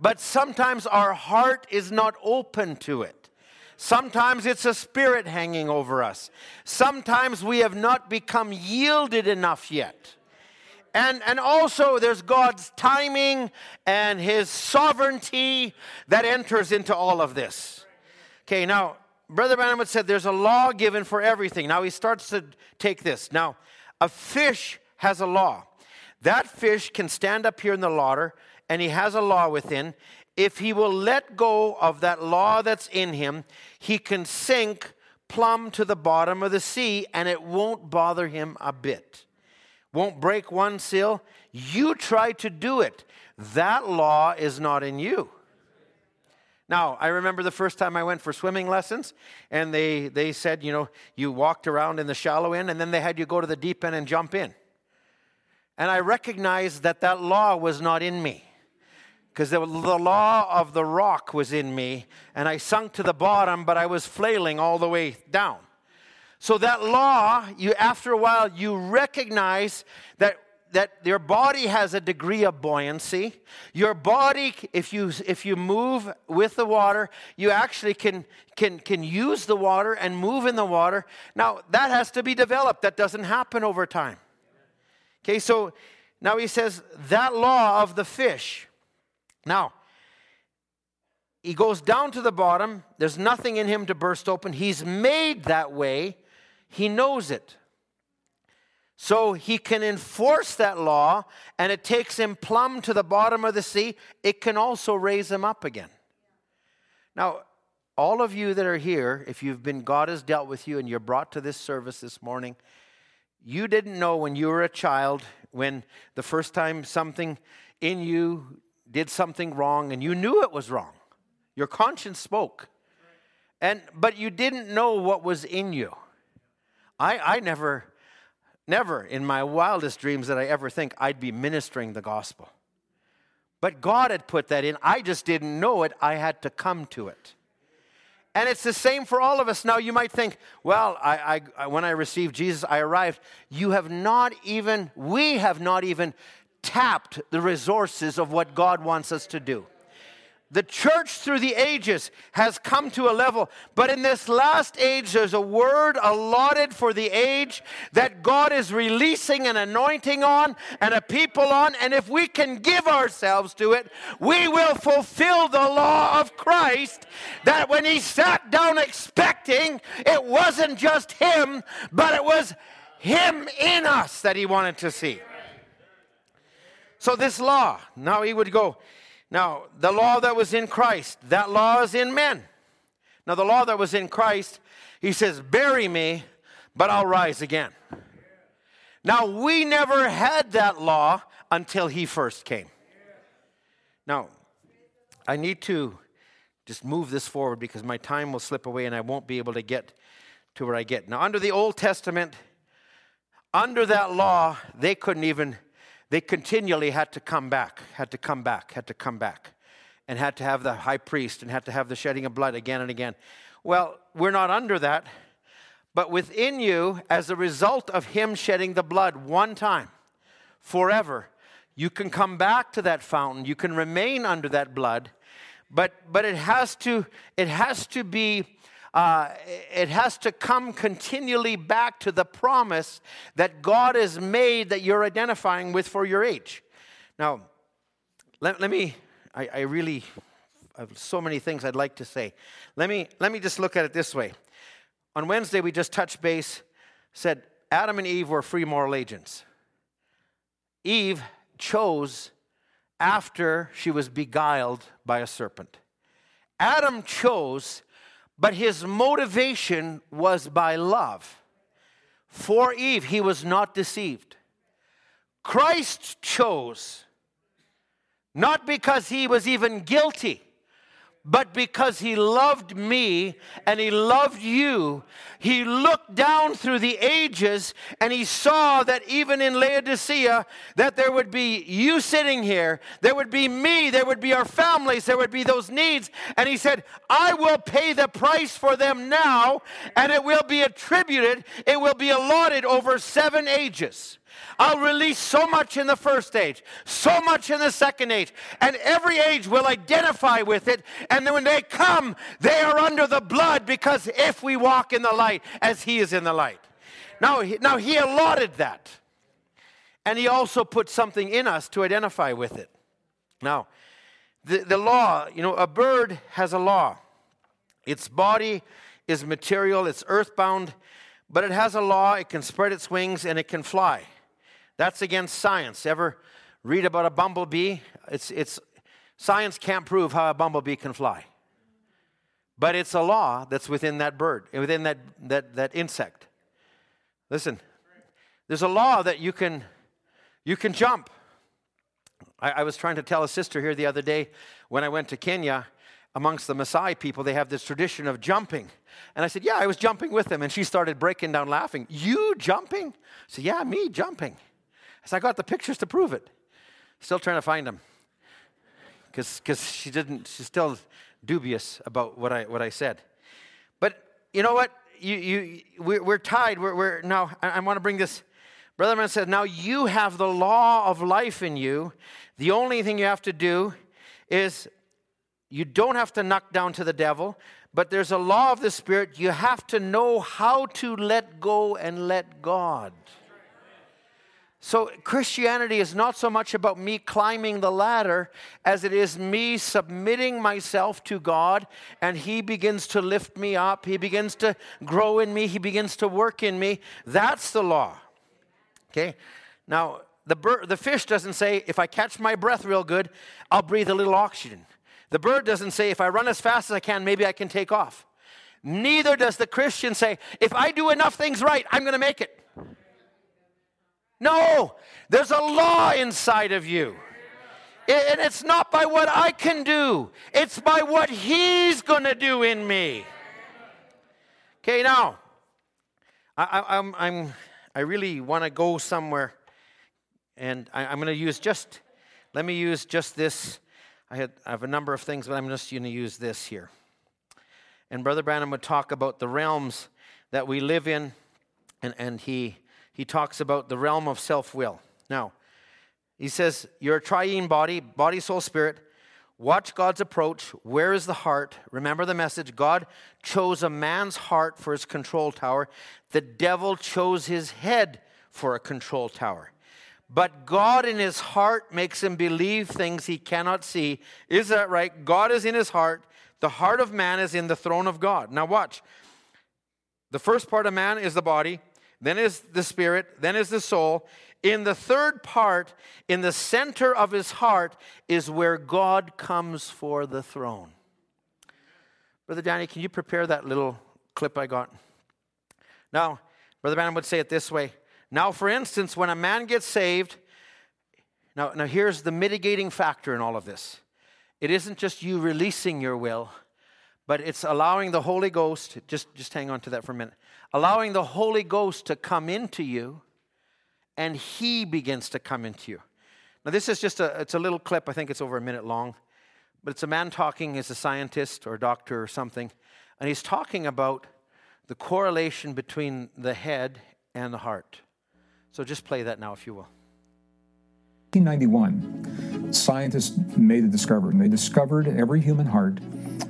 but sometimes our heart is not open to it. Sometimes it's a spirit hanging over us. Sometimes we have not become yielded enough yet. And, and also, there's God's timing and His sovereignty that enters into all of this. Okay, now, Brother Branham said there's a law given for everything. Now, he starts to take this. Now, a fish has a law. That fish can stand up here in the water and he has a law within. if he will let go of that law that's in him, he can sink plumb to the bottom of the sea and it won't bother him a bit. Won't break one seal. You try to do it. That law is not in you. Now, I remember the first time I went for swimming lessons, and they, they said, you know, you walked around in the shallow end, and then they had you go to the deep end and jump in. And I recognized that that law was not in me because the, law of the rock was in me, and I sunk to the bottom, but I was flailing all the way down. So that law, you after a while, you recognize that that your body has a degree of buoyancy. Your body, if you if you move with the water, you actually can can can use the water and move in the water. Now that has to be developed. That doesn't happen over time. Okay, so now he says that law of the fish. Now he goes down to the bottom. There's nothing in him to burst open. He's made that way. He knows it. So he can enforce that law, and it takes him plumb to the bottom of the sea. It can also raise him up again. Now, all of you that are here, if you've been, God has dealt with you and you're brought to this service this morning, you didn't know when you were a child, when the first time something in you did something wrong and you knew it was wrong. Your conscience spoke. And but you didn't know what was in you. I, I never Never in my wildest dreams did I ever think I'd be ministering the gospel. But God had put that in. I just didn't know it. I had to come to it. And it's the same for all of us. Now, you might think, well, I, I, when I received Jesus, I arrived. You have not even, we have not even tapped the resources of what God wants us to do. The church through the ages has come to a level, but in this last age, there's a word allotted for the age that God is releasing an anointing on and a people on. And if we can give ourselves to it, we will fulfill the law of Christ that when he sat down expecting, it wasn't just him, but it was him in us that he wanted to see. So, this law, now he would go, now, the law that was in Christ, that law is in men. Now, the law that was in Christ, he says, Bury me, but I'll rise again. Now, we never had that law until he first came. Now, I need to just move this forward because my time will slip away and I won't be able to get to where I get. Now, under the Old Testament, under that law, they couldn't even they continually had to come back, had to come back, had to come back, and had to have the high priest and had to have the shedding of blood again and again. Well, we're not under that, but within you, as a result of him shedding the blood one time, forever, you can come back to that fountain. You can remain under that blood, but but it has to it has to be uh, it has to come continually back to the promise that God has made that you're identifying with for your age. Now, let, let me, I, I really have so many things I'd like to say. Let me, let me just look at it this way. On Wednesday, we just touched base, said Adam and Eve were free moral agents. Eve chose after she was beguiled by a serpent. Adam chose but his motivation was by love. For Eve, he was not deceived. Christ chose, not because he was even guilty but because he loved me and he loved you, he looked down through the ages and he saw that even in Laodicea that there would be you sitting here, there would be me, there would be our families, there would be those needs and he said, "I will pay the price for them now and it will be attributed, it will be allotted over 7 ages." I'll release so much in the first age, so much in the second age, and every age will identify with it. And then when they come, they are under the blood because if we walk in the light as He is in the light. Now, now He allotted that. And He also put something in us to identify with it. Now, the, the law, you know, a bird has a law. Its body is material, it's earthbound, but it has a law. It can spread its wings and it can fly. That's against science. Ever read about a bumblebee? It's, it's Science can't prove how a bumblebee can fly. But it's a law that's within that bird, within that, that, that insect. Listen, there's a law that you can, you can jump. I, I was trying to tell a sister here the other day when I went to Kenya, amongst the Maasai people, they have this tradition of jumping. And I said, Yeah, I was jumping with them. And she started breaking down laughing. You jumping? I said, Yeah, me jumping. Said, I got the pictures to prove it. Still trying to find them. Because she didn't, she's still dubious about what I, what I said. But you know what? You, you, we're, we're tied. We're, we're, now, I, I want to bring this. Brother Branham says, Now you have the law of life in you. The only thing you have to do is you don't have to knock down to the devil, but there's a law of the Spirit. You have to know how to let go and let God. So, Christianity is not so much about me climbing the ladder as it is me submitting myself to God, and He begins to lift me up. He begins to grow in me. He begins to work in me. That's the law. Okay? Now, the, bird, the fish doesn't say, if I catch my breath real good, I'll breathe a little oxygen. The bird doesn't say, if I run as fast as I can, maybe I can take off. Neither does the Christian say, if I do enough things right, I'm going to make it. No, there's a law inside of you. And it's not by what I can do, it's by what He's going to do in me. Okay, now, I, I'm, I'm, I really want to go somewhere, and I, I'm going to use just, let me use just this. I, had, I have a number of things, but I'm just going to use this here. And Brother Branham would talk about the realms that we live in, and, and he he talks about the realm of self will. Now, he says, You're a triune body, body, soul, spirit. Watch God's approach. Where is the heart? Remember the message God chose a man's heart for his control tower, the devil chose his head for a control tower. But God in his heart makes him believe things he cannot see. Is that right? God is in his heart. The heart of man is in the throne of God. Now, watch. The first part of man is the body then is the spirit, then is the soul. In the third part, in the center of his heart, is where God comes for the throne. Brother Danny, can you prepare that little clip I got? Now, Brother Branham would say it this way. Now, for instance, when a man gets saved, now, now here's the mitigating factor in all of this. It isn't just you releasing your will, but it's allowing the Holy Ghost, just, just hang on to that for a minute allowing the Holy Ghost to come into you, and He begins to come into you. Now, this is just a, it's a little clip. I think it's over a minute long. But it's a man talking, he's a scientist or a doctor or something, and he's talking about the correlation between the head and the heart. So just play that now, if you will. 1991, scientists made a discovery, and they discovered every human heart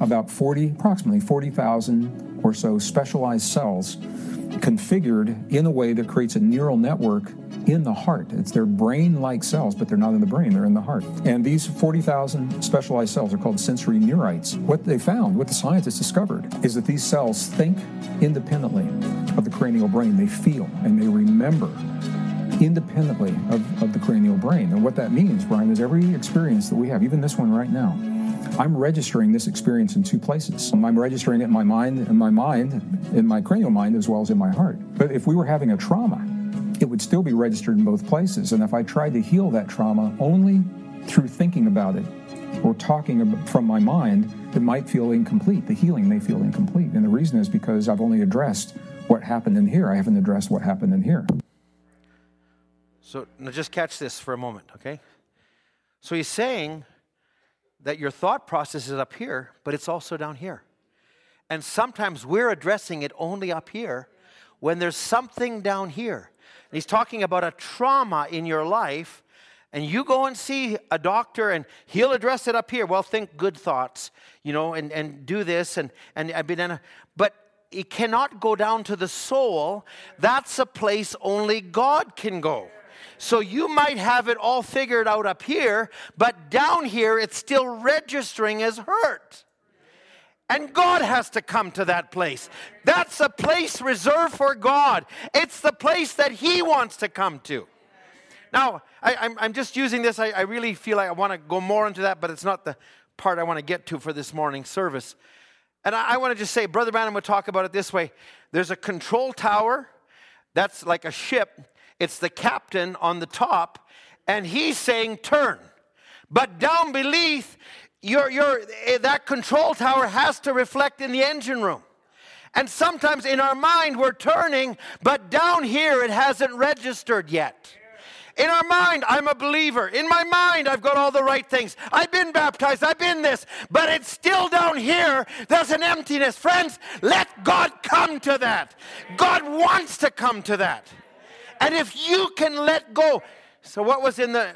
about 40, approximately 40,000 or so specialized cells configured in a way that creates a neural network in the heart. It's their brain like cells, but they're not in the brain, they're in the heart. And these 40,000 specialized cells are called sensory neurites. What they found, what the scientists discovered, is that these cells think independently of the cranial brain. They feel and they remember independently of, of the cranial brain. And what that means, Brian, is every experience that we have, even this one right now, I'm registering this experience in two places. I'm registering it in my mind, in my mind, in my cranial mind, as well as in my heart. But if we were having a trauma, it would still be registered in both places. And if I tried to heal that trauma only through thinking about it or talking from my mind, it might feel incomplete. The healing may feel incomplete. And the reason is because I've only addressed what happened in here. I haven't addressed what happened in here. So now just catch this for a moment, okay? So he's saying that your thought process is up here, but it's also down here. And sometimes we're addressing it only up here when there's something down here. And he's talking about a trauma in your life, and you go and see a doctor and he'll address it up here. Well, think good thoughts, you know, and, and do this and and I've been but it cannot go down to the soul. That's a place only God can go. So you might have it all figured out up here, but down here it's still registering as hurt. And God has to come to that place. That's a place reserved for God. It's the place that He wants to come to. Now, I, am just using this. I, I really feel like I want to go more into that, but it's not the part I want to get to for this morning's service. And I, I want to just say, Brother Branham would talk about it this way there's a control tower that's like a ship, it's the captain on the top, and he's saying, turn. But down beneath, your, your, eh, that control tower has to reflect in the engine room. And sometimes in our mind, we're turning, but down here, it hasn't registered yet. In our mind, I'm a believer. In my mind, I've got all the right things. I've been baptized. I've been this. But it's still down here. There's an emptiness. Friends, let God come to that. God wants to come to that. And if you can let go. So, what was in the,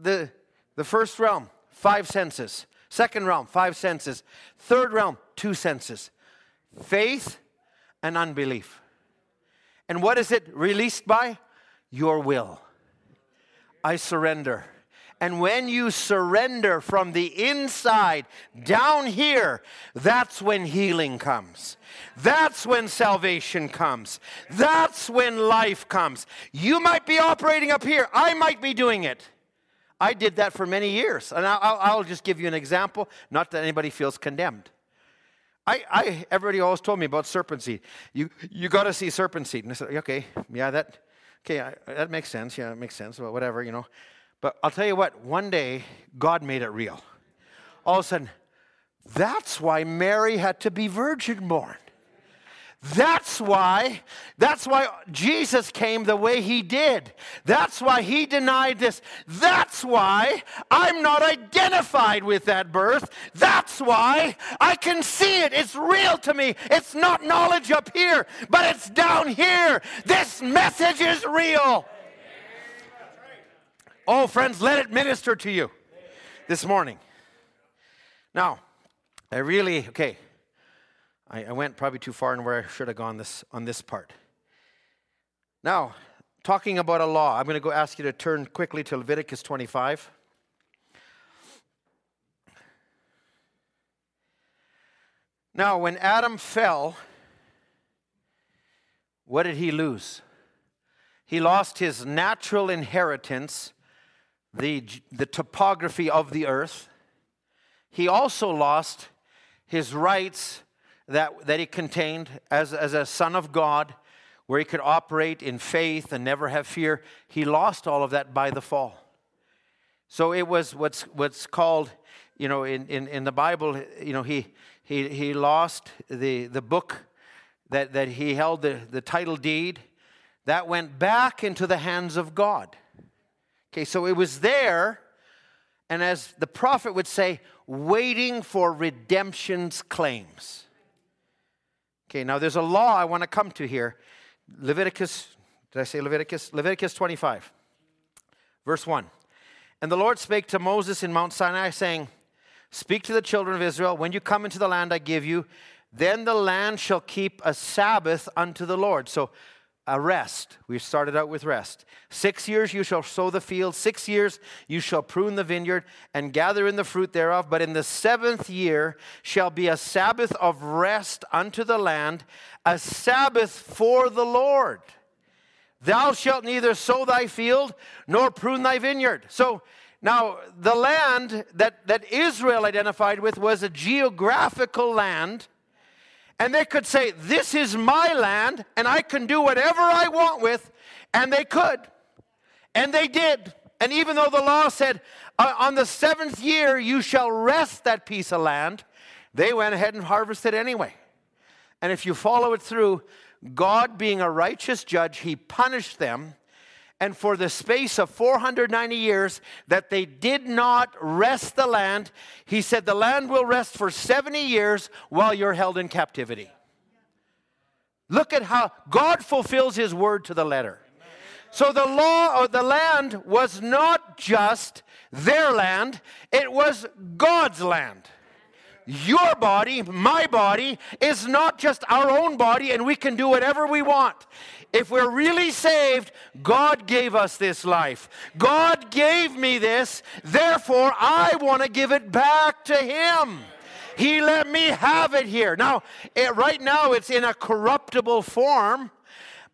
the, the first realm? Five senses. Second realm, five senses. Third realm, two senses faith and unbelief. And what is it released by? Your will. I surrender. And when you surrender from the inside down here, that's when healing comes. That's when salvation comes. That's when life comes. You might be operating up here, I might be doing it. I did that for many years. And I'll, I'll just give you an example, not that anybody feels condemned. I, I, everybody always told me about serpent seed. You, you got to see serpent seed. And I said, okay, yeah, that, okay, I, that makes sense. Yeah, it makes sense. Well, whatever, you know. But I'll tell you what, one day, God made it real. All of a sudden, that's why Mary had to be virgin born. That's why, that's why Jesus came the way he did. That's why he denied this. That's why I'm not identified with that birth. That's why I can see it. It's real to me. It's not knowledge up here, but it's down here. This message is real. Oh, friends, let it minister to you this morning. Now, I really, okay. I, I went probably too far in where I should have gone this, on this part. Now, talking about a law, I'm going to go ask you to turn quickly to Leviticus 25. Now, when Adam fell, what did he lose? He lost his natural inheritance, the, the topography of the earth. He also lost his rights that, that he contained as, as a son of God, where he could operate in faith and never have fear, he lost all of that by the fall. So it was what's, what's called, you know, in, in, in the Bible, you know, he, he, he lost the, the book that, that he held, the, the title deed, that went back into the hands of God. Okay, so it was there, and as the prophet would say, waiting for redemption's claims. Okay, now there's a law I want to come to here. Leviticus, did I say Leviticus? Leviticus 25, verse 1. And the Lord spake to Moses in Mount Sinai, saying, Speak to the children of Israel, when you come into the land I give you, then the land shall keep a Sabbath unto the Lord. So a rest. We started out with rest. Six years you shall sow the field, six years you shall prune the vineyard and gather in the fruit thereof. But in the seventh year shall be a Sabbath of rest unto the land, a Sabbath for the Lord. Thou shalt neither sow thy field nor prune thy vineyard. So now the land that, that Israel identified with was a geographical land and they could say, This is my land, and I can do whatever I want with, and they could. And they did. And even though the law said, uh, On the seventh year you shall rest that piece of land, they went ahead and harvested anyway. And if you follow it through, God being a righteous judge, he punished them and for the space of 490 years that they did not rest the land, he said, The land will rest for 70 years while you're held in captivity. Look at how God fulfills his word to the letter. So the law of the land was not just their land, it was God's land. Your body, my body, is not just our own body and we can do whatever we want. If we're really saved, God gave us this life. God gave me this, therefore I want to give it back to Him. He let me have it here. Now, it, right now it's in a corruptible form,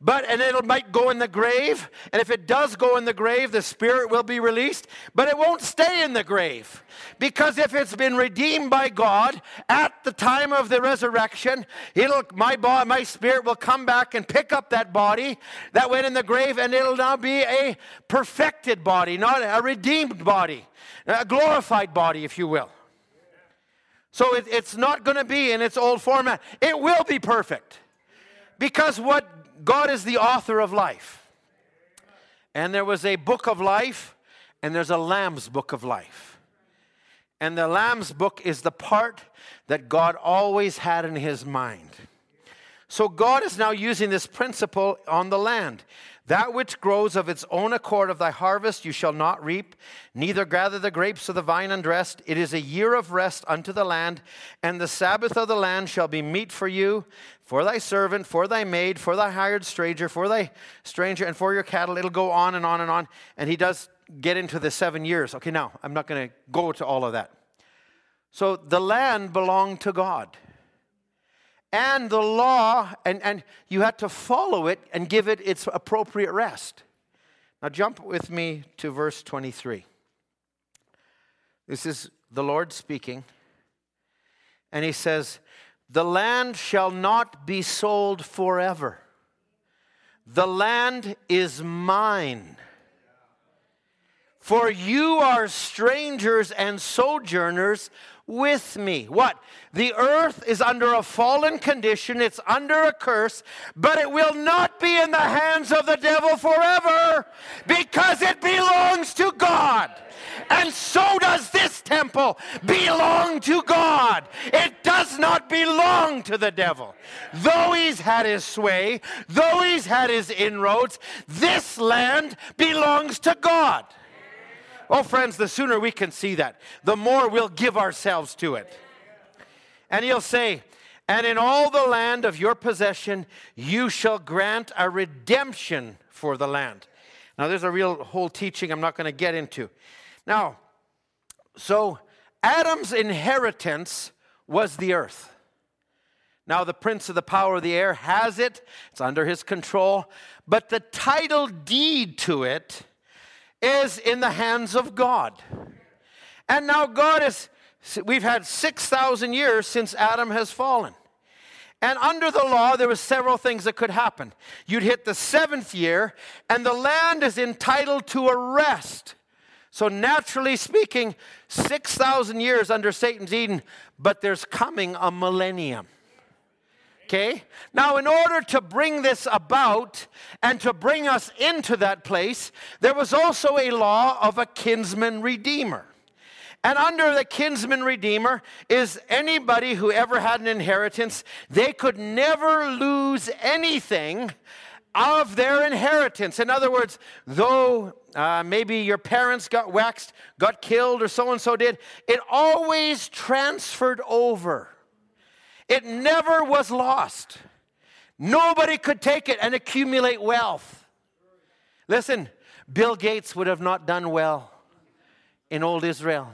but and it might go in the grave and if it does go in the grave the spirit will be released but it won't stay in the grave. Because if it's been redeemed by god at the time of the resurrection it'll my body my spirit will come back and pick up that body that went in the grave and it'll now be a perfected body not a redeemed body a glorified body if you will. So it, it's not going to be in its old format. It will be perfect. Because what God is the author of life. And there was a book of life, and there's a Lamb's book of life. And the Lamb's book is the part that God always had in his mind. So God is now using this principle on the land. That which grows of its own accord of thy harvest you shall not reap, neither gather the grapes of the vine undressed. It is a year of rest unto the land, and the Sabbath of the land shall be meat for you, for thy servant, for thy maid, for thy hired stranger, for thy stranger, and for your cattle. It'll go on and on and on. And he does get into the seven years. Okay, now, I'm not going to go to all of that. So the land belonged to God and the law, and, and you had to follow it and give it its appropriate rest. Now, jump with me to verse 23. This is the Lord speaking, and he says, The land shall not be sold forever. The land is mine. For you are strangers and sojourners with me. What? The earth is under a fallen condition, it's under a curse, but it will not be in the hands of the devil forever because it belongs to God. And so does this temple belong to God. It does not belong to the devil. Though he's had his sway, though he's had his inroads, this land belongs to God. Oh, friends, the sooner we can see that, the more we'll give ourselves to it. And he'll say, And in all the land of your possession, you shall grant a redemption for the land. Now, there's a real whole teaching I'm not going to get into. Now, so Adam's inheritance was the earth. Now, the prince of the power of the air has it, it's under his control, but the title deed to it is in the hands of God. And now God is, we've had 6,000 years since Adam has fallen. And under the law, there were several things that could happen. You'd hit the seventh year, and the land is entitled to a rest. So, naturally speaking, 6,000 years under Satan's Eden, but there's coming a millennium. Okay? Now, in order to bring this about and to bring us into that place, there was also a law of a kinsman redeemer. And under the kinsman redeemer is anybody who ever had an inheritance, they could never lose anything of their inheritance. In other words, though uh, maybe your parents got waxed, got killed, or so and so did, it always transferred over. It never was lost. Nobody could take it and accumulate wealth. Listen, Bill Gates would have not done well in old Israel.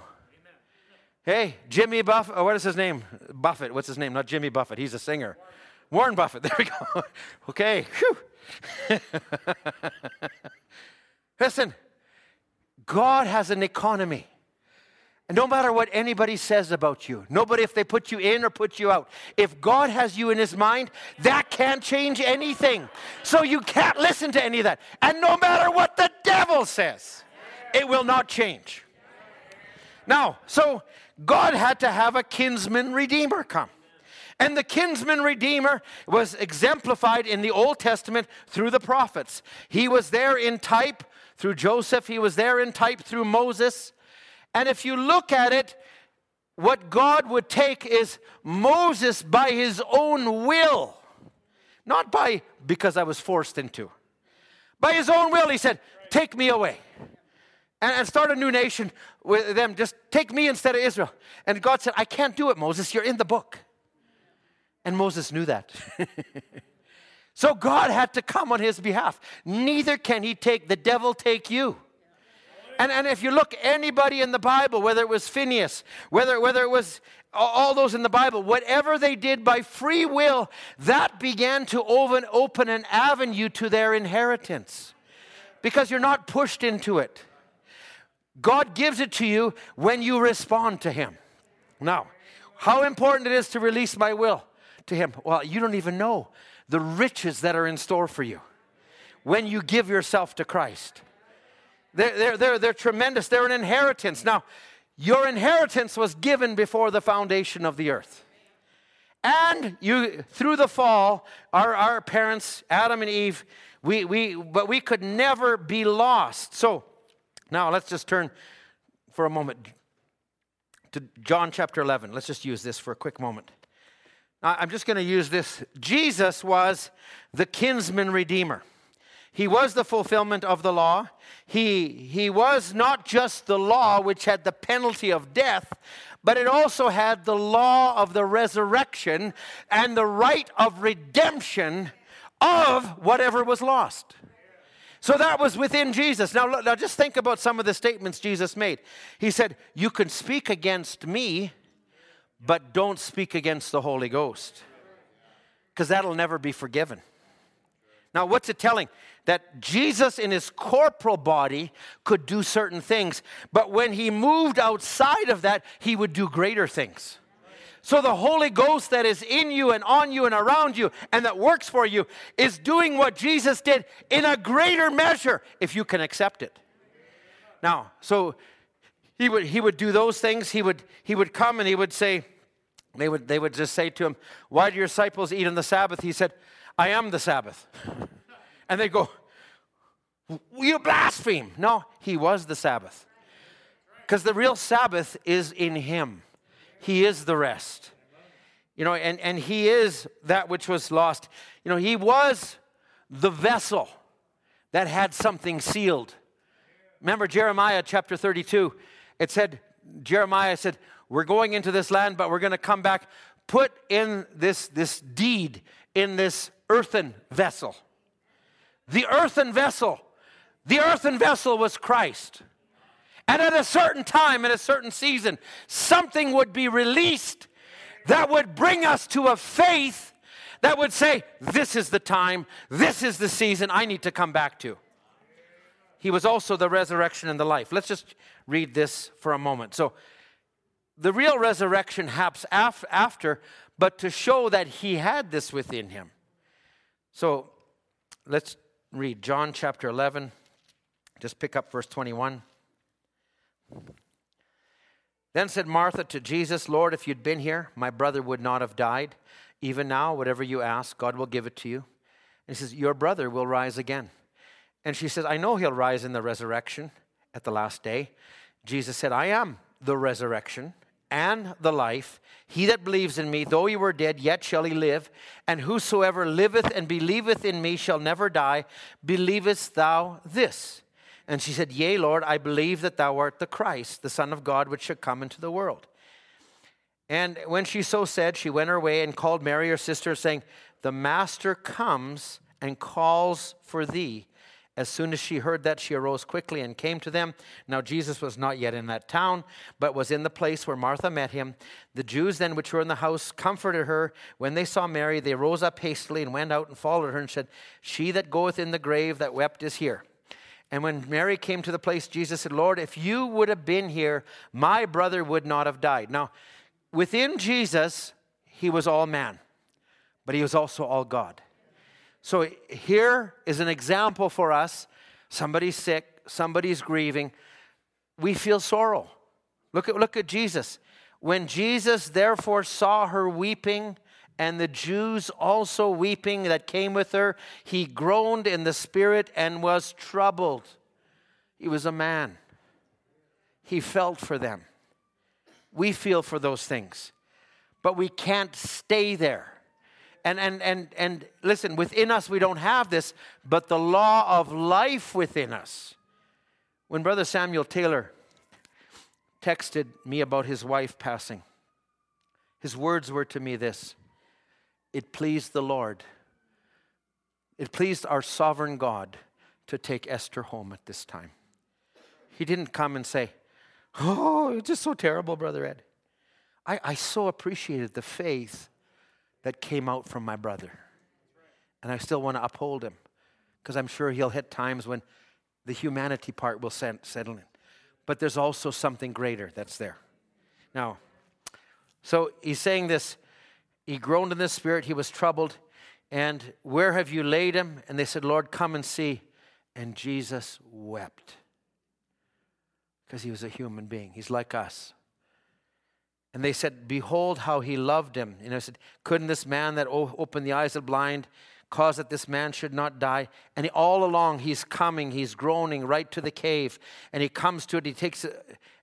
Hey, Jimmy Buffett, oh, what is his name? Buffett, what's his name? Not Jimmy Buffett, he's a singer. Warren Buffett, (laughs) there we go. okay, (laughs) Listen, God has an economy. And no matter what anybody says about you, nobody, if they put you in or put you out, if God has you in his mind, that can't change anything. So you can't listen to any of that. And no matter what the devil says, it will not change. Now, so God had to have a kinsman redeemer come. And the kinsman redeemer was exemplified in the Old Testament through the prophets. He was there in type through Joseph, he was there in type through Moses. And if you look at it, what God would take is Moses by his own will, not by because I was forced into. By his own will, he said, Take me away and, and start a new nation with them. Just take me instead of Israel. And God said, I can't do it, Moses. You're in the book. And Moses knew that. (laughs) so God had to come on his behalf. Neither can he take, the devil take you. And, and if you look anybody in the Bible, whether it was Phineas, whether, whether it was all those in the Bible, whatever they did by free will, that began to open, open an avenue to their inheritance because you're not pushed into it. God gives it to you when you respond to Him. Now, how important it is to release my will to Him. Well, you don't even know the riches that are in store for you when you give yourself to Christ. They're, they're, they're, they're tremendous, they're an inheritance. Now, your inheritance was given before the foundation of the earth. And you, through the fall, our, our parents, Adam and Eve, we, we, but we could never be lost. So now let's just turn for a moment to John chapter 11. Let's just use this for a quick moment. I'm just going to use this. Jesus was the kinsman redeemer. He was the fulfillment of the law. He, he was not just the law, which had the penalty of death, but it also had the law of the resurrection and the right of redemption of whatever was lost. So that was within Jesus. Now, now just think about some of the statements Jesus made. He said, You can speak against me, but don't speak against the Holy Ghost, because that'll never be forgiven. Now, what's it telling? That Jesus in his corporal body could do certain things, but when he moved outside of that, he would do greater things. So the Holy Ghost that is in you and on you and around you and that works for you is doing what Jesus did in a greater measure if you can accept it. Now, so he would he would do those things. He would he would come and he would say, they would they would just say to him, Why do your disciples eat on the Sabbath? He said, I am the Sabbath. (laughs) And they go, You blaspheme. No, he was the Sabbath. Because the real Sabbath is in him. He is the rest. You know, and, and He is that which was lost. You know, He was the vessel that had something sealed. Remember Jeremiah chapter 32? It said, Jeremiah said, We're going into this land, but we're going to come back. Put in this, this deed in this earthen vessel. The earthen vessel. The earthen vessel was Christ. And at a certain time, in a certain season, something would be released that would bring us to a faith that would say, This is the time, this is the season I need to come back to. He was also the resurrection and the life. Let's just read this for a moment. So, the real resurrection happens after, but to show that he had this within him. So, let's read John chapter 11. Just pick up verse 21. Then said Martha to Jesus, Lord, if you'd been here, my brother would not have died. Even now, whatever you ask, God will give it to you. And he says, Your brother will rise again. And she says, I know he'll rise in the resurrection at the last day. Jesus said, I am the resurrection and the life. He that believes in me, though he were dead, yet shall he live. And whosoever liveth and believeth in me shall never die. Believest thou this? And she said, Yea, Lord, I believe that thou art the Christ, the Son of God, which should come into the world. And when she so said, she went her way and called Mary, her sister, saying, The Master comes and calls for thee. As soon as she heard that, she arose quickly and came to them. Now, Jesus was not yet in that town, but was in the place where Martha met him. The Jews then, which were in the house, comforted her. When they saw Mary, they rose up hastily and went out and followed her and said, She that goeth in the grave that wept is here. And when Mary came to the place, Jesus said, Lord, if you would have been here, my brother would not have died. Now, within Jesus, he was all man, but he was also all God. So here is an example for us. Somebody's sick, somebody's grieving. We feel sorrow. Look at, look at Jesus. When Jesus therefore saw her weeping, and the Jews also weeping that came with her, he groaned in the spirit and was troubled. He was a man. He felt for them. We feel for those things, but we can't stay there. And, and, and, and listen, within us, we don't have this, but the law of life within us. When Brother Samuel Taylor texted me about his wife passing, his words were to me this it pleased the Lord. It pleased our sovereign God to take Esther home at this time. He didn't come and say, Oh, it's just so terrible, Brother Ed. I, I so appreciated the faith that came out from my brother. And I still want to uphold him because I'm sure he'll hit times when the humanity part will settle in. But there's also something greater that's there. Now, so he's saying this. He groaned in the spirit, he was troubled. And where have you laid him? And they said, Lord, come and see. And Jesus wept because he was a human being. He's like us. And they said, Behold how he loved him. And I said, Couldn't this man that opened the eyes of the blind cause that this man should not die? And he, all along, he's coming, he's groaning right to the cave. And he comes to it, he takes a,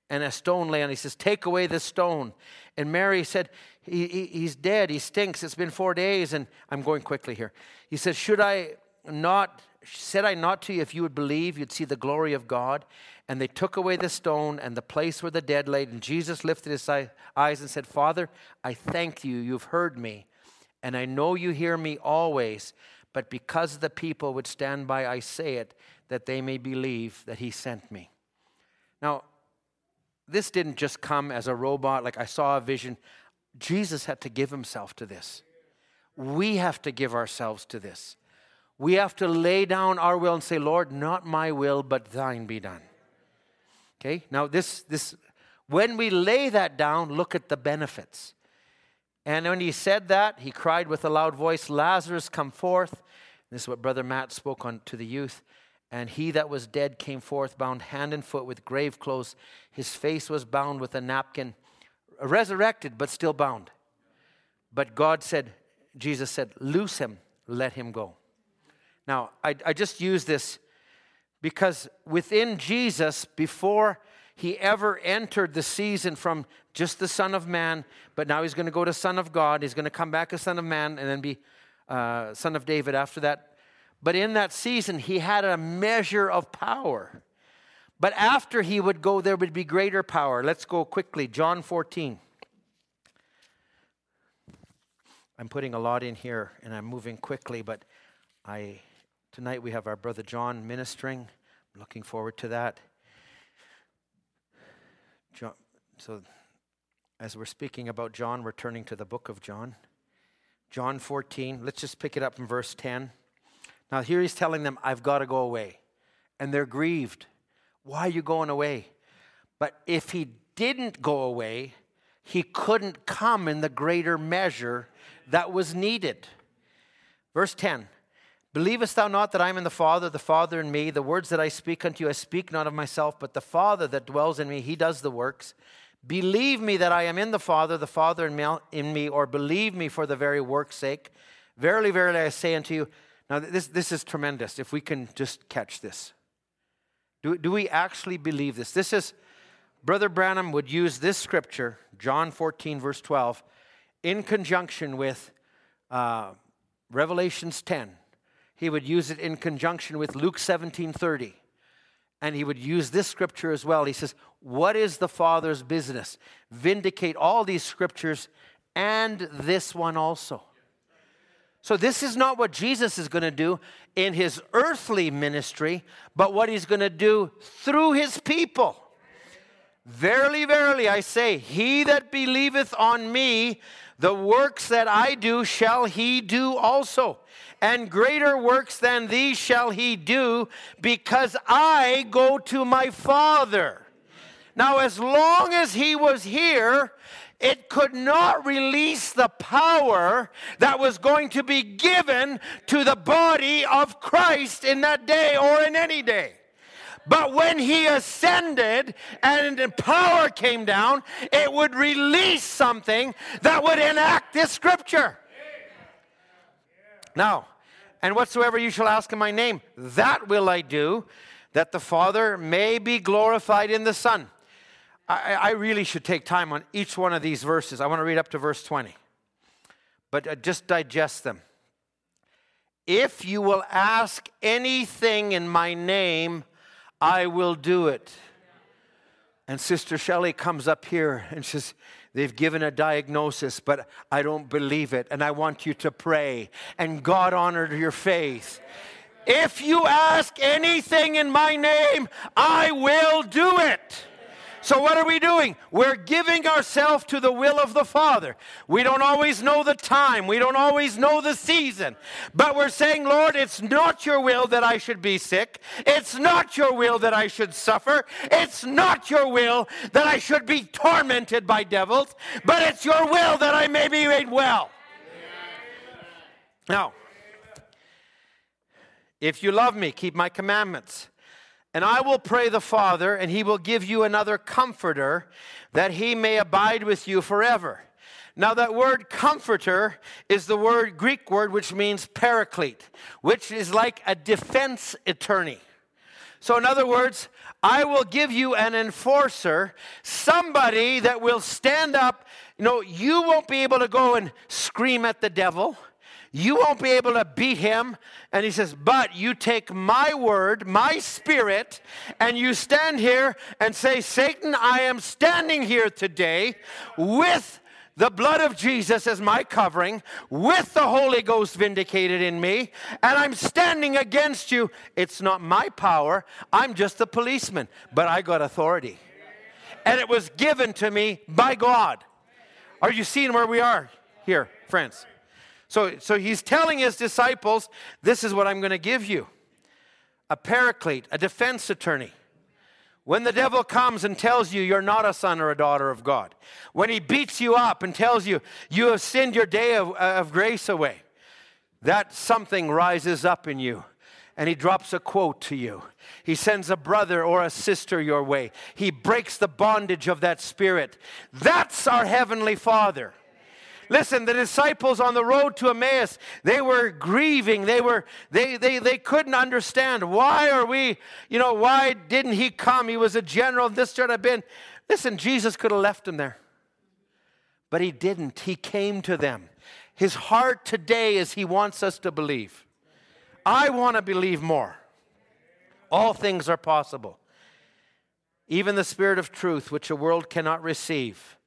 and a stone lay on. He says, Take away the stone. And Mary said, he, he, He's dead, he stinks, it's been four days. And I'm going quickly here. He says, Should I not, said I not to you, if you would believe, you'd see the glory of God? And they took away the stone and the place where the dead lay. And Jesus lifted his eyes and said, Father, I thank you. You've heard me. And I know you hear me always. But because the people would stand by, I say it, that they may believe that he sent me. Now, this didn't just come as a robot, like I saw a vision. Jesus had to give himself to this. We have to give ourselves to this. We have to lay down our will and say, Lord, not my will, but thine be done. Okay, now this, this, when we lay that down, look at the benefits. And when he said that, he cried with a loud voice, Lazarus, come forth. This is what Brother Matt spoke on to the youth. And he that was dead came forth, bound hand and foot with grave clothes. His face was bound with a napkin, resurrected, but still bound. But God said, Jesus said, Loose him, let him go. Now, I, I just use this because within Jesus, before he ever entered the season from just the Son of Man, but now he's going to go to Son of God. He's going to come back as Son of Man and then be uh, Son of David after that. But in that season, he had a measure of power. But after he would go, there would be greater power. Let's go quickly. John 14. I'm putting a lot in here and I'm moving quickly, but I Tonight we have our brother John ministering. I'm looking forward to that. John, so, as we're speaking about John, we're turning to the book of John. John 14, let's just pick it up in verse 10. Now, here he's telling them, I've got to go away. And they're grieved. Why are you going away? But if he didn't go away, he couldn't come in the greater measure that was needed. Verse 10 Believest thou not that I am in the Father, the Father in me? The words that I speak unto you, I speak not of myself, but the Father that dwells in me, he does the works. Believe me that I am in the Father, the Father in me, or believe me for the very work's sake. Verily, verily, I say unto you. Now, this, this is tremendous if we can just catch this. Do, do we actually believe this? This is, Brother Branham would use this scripture, John 14, verse 12, in conjunction with uh, Revelations 10 he would use it in conjunction with Luke 17:30. And he would use this scripture as well. He says, "What is the Father's business? Vindicate all these scriptures and this one also." So this is not what Jesus is going to do in his earthly ministry, but what he's going to do through his people. Verily, verily, I say, he that believeth on me, the works that I do shall he do also and greater works than these shall he do, because I go to my Father. Now, as long as he was here, it could not release the power that was going to be given to the body of Christ in that day or in any day. But when he ascended and the power came down, it would release something that would enact this scripture. Now, and whatsoever you shall ask in my name, that will I do, that the Father may be glorified in the Son. I, I really should take time on each one of these verses. I want to read up to verse 20, but uh, just digest them. If you will ask anything in my name, I will do it. And Sister Shelley comes up here and says, They've given a diagnosis, but I don't believe it. And I want you to pray. And God honored your faith. If you ask anything in my name, I will do it. So, what are we doing? We're giving ourselves to the will of the Father. We don't always know the time, we don't always know the season, but we're saying, Lord, it's not your will that I should be sick. It's not your will that I should suffer. It's not your will that I should be tormented by devils, but it's your will that I may be made well. Now, if you love me, keep my commandments. And I will pray the Father, and he will give you another comforter, that he may abide with you forever. Now, that word comforter is the word Greek word which means paraclete, which is like a defense attorney. So, in other words, I will give you an enforcer, somebody that will stand up. You know, you won't be able to go and scream at the devil. You won't be able to beat him. And he says, But you take my word, my spirit, and you stand here and say, Satan, I am standing here today with the blood of Jesus as my covering, with the Holy Ghost vindicated in me, and I'm standing against you. It's not my power, I'm just a policeman, but I got authority. And it was given to me by God. Are you seeing where we are here, friends? So, so he's telling his disciples, This is what I'm going to give you a paraclete, a defense attorney. When the devil comes and tells you you're not a son or a daughter of God, when he beats you up and tells you you have sinned your day of, of grace away, that something rises up in you and he drops a quote to you. He sends a brother or a sister your way. He breaks the bondage of that spirit. That's our Heavenly Father. Listen, the disciples on the road to Emmaus, they were grieving. They were they they they couldn't understand why are we, you know, why didn't he come? He was a general. This should have been. Listen, Jesus could have left him there. But he didn't. He came to them. His heart today is he wants us to believe. I want to believe more. All things are possible. Even the spirit of truth, which the world cannot receive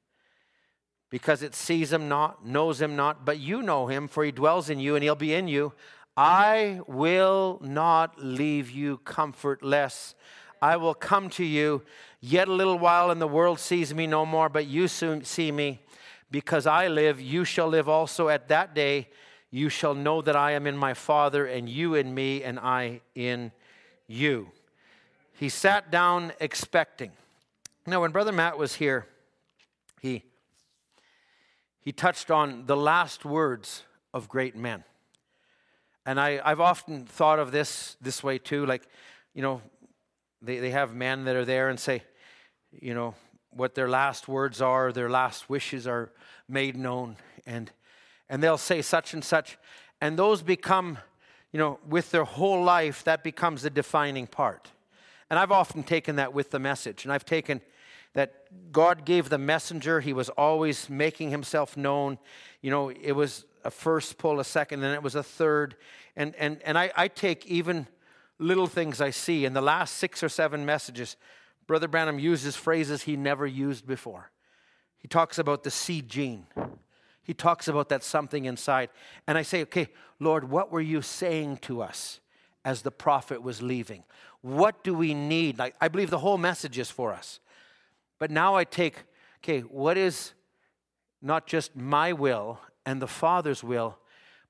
because it sees him not, knows him not, but you know him, for he dwells in you and he'll be in you. I will not leave you comfortless. I will come to you yet a little while, and the world sees me no more, but you soon see me. Because I live, you shall live also at that day. You shall know that I am in my Father, and you in me, and I in you. He sat down expecting. Now, when Brother Matt was here, he he touched on the last words of great men. And I, I've often thought of this this way too. Like, you know, they, they have men that are there and say, you know, what their last words are, their last wishes are made known. And, and they'll say such and such. And those become, you know, with their whole life, that becomes the defining part. And I've often taken that with the message. And I've taken that God gave the messenger. He was always making himself known. You know, it was a first pull, a second, and it was a third. And, and, and I, I take even little things I see in the last six or seven messages. Brother Branham uses phrases he never used before. He talks about the seed gene. He talks about that something inside. And I say, okay, Lord, what were you saying to us as the prophet was leaving? What do we need? Like, I believe the whole message is for us. But now I take, okay, what is not just my will and the Father's will,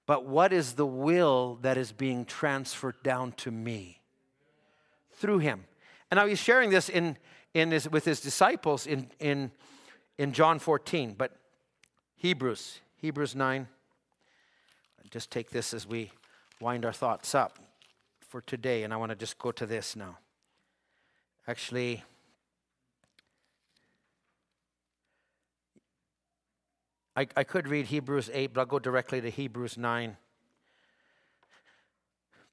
but what is the will that is being transferred down to me through him? And now he's sharing this in, in his, with his disciples in, in, in John 14, but Hebrews, Hebrews 9. Just take this as we wind our thoughts up for today, and I want to just go to this now. Actually, I, I could read Hebrews 8, but I'll go directly to Hebrews 9.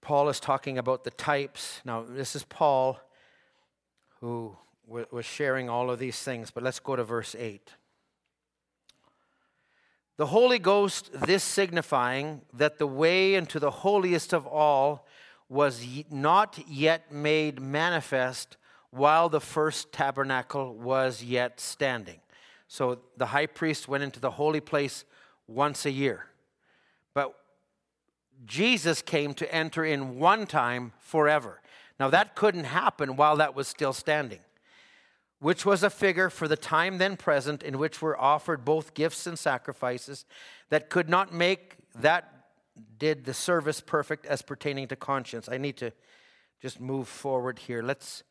Paul is talking about the types. Now, this is Paul who was sharing all of these things, but let's go to verse 8. The Holy Ghost, this signifying that the way into the holiest of all was not yet made manifest while the first tabernacle was yet standing. So the high priest went into the holy place once a year. But Jesus came to enter in one time forever. Now, that couldn't happen while that was still standing, which was a figure for the time then present in which were offered both gifts and sacrifices that could not make that did the service perfect as pertaining to conscience. I need to just move forward here. Let's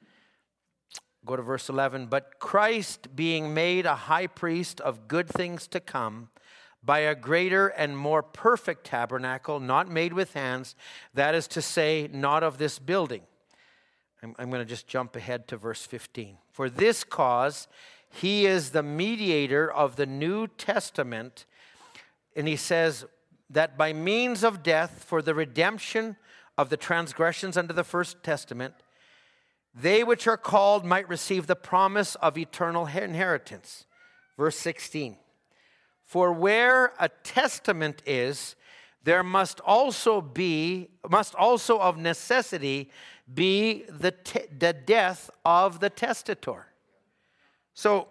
go to verse 11. But Christ, being made a high priest of good things to come, by a greater and more perfect tabernacle, not made with hands, that is to say, not of this building. I'm, I'm going to just jump ahead to verse 15. For this cause, he is the mediator of the New Testament. And he says that by means of death, for the redemption of the transgressions under the First Testament, they which are called might receive the promise of eternal inheritance. Verse 16. For where a testament is, there must also be, must also of necessity be the, te- the death of the testator. So,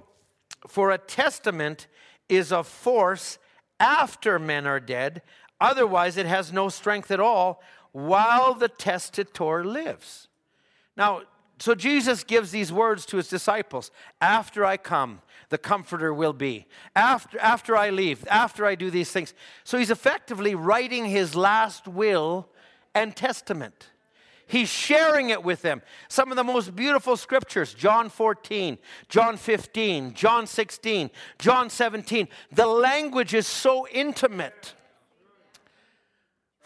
for a testament is of force after men are dead, otherwise, it has no strength at all while the testator lives. Now, so Jesus gives these words to his disciples After I come, the comforter will be. After, after I leave, after I do these things. So he's effectively writing his last will and testament. He's sharing it with them. Some of the most beautiful scriptures John 14, John 15, John 16, John 17. The language is so intimate.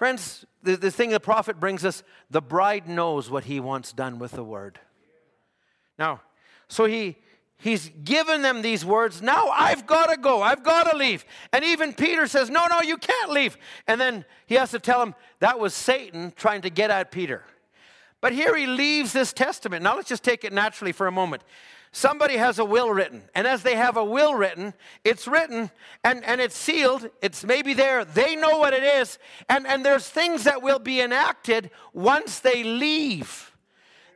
Friends, the, the thing the prophet brings us the bride knows what he wants done with the word. Now, so he He's given them these words. Now I've got to go. I've got to leave. And even Peter says, No, no, you can't leave. And then he has to tell him that was Satan trying to get at Peter. But here he leaves this testament. Now let's just take it naturally for a moment. Somebody has a will written, and as they have a will written, it's written and, and it's sealed. It's maybe there. They know what it is. And, and there's things that will be enacted once they leave.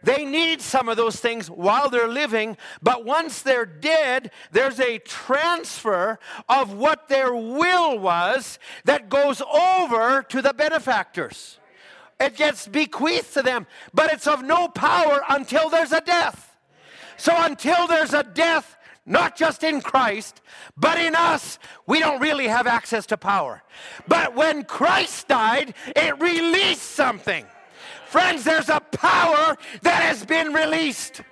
They need some of those things while they're living, but once they're dead, there's a transfer of what their will was that goes over to the benefactors. It gets bequeathed to them, but it's of no power until there's a death. So until there's a death, not just in Christ, but in us, we don't really have access to power. But when Christ died, it released something. Friends, there's a power that has been released.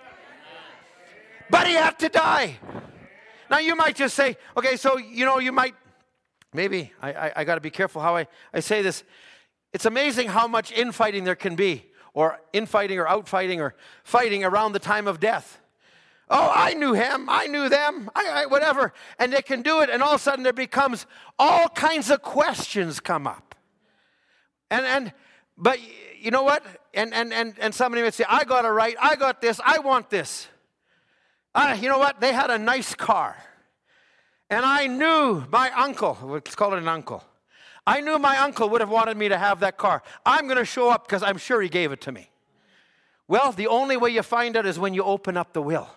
But he had to die. Now, you might just say, okay, so, you know, you might, maybe, I, I, I got to be careful how I, I say this. It's amazing how much infighting there can be, or infighting, or outfighting, or fighting around the time of death. Oh, I knew him, I knew them, I, I, whatever. And they can do it, and all of a sudden there becomes all kinds of questions come up. And, and but you know what? And, and, and, and somebody would say, I got a right, I got this, I want this. Uh, you know what? They had a nice car. And I knew my uncle, let's call it an uncle. I knew my uncle would have wanted me to have that car. I'm going to show up because I'm sure he gave it to me. Well, the only way you find out is when you open up the will.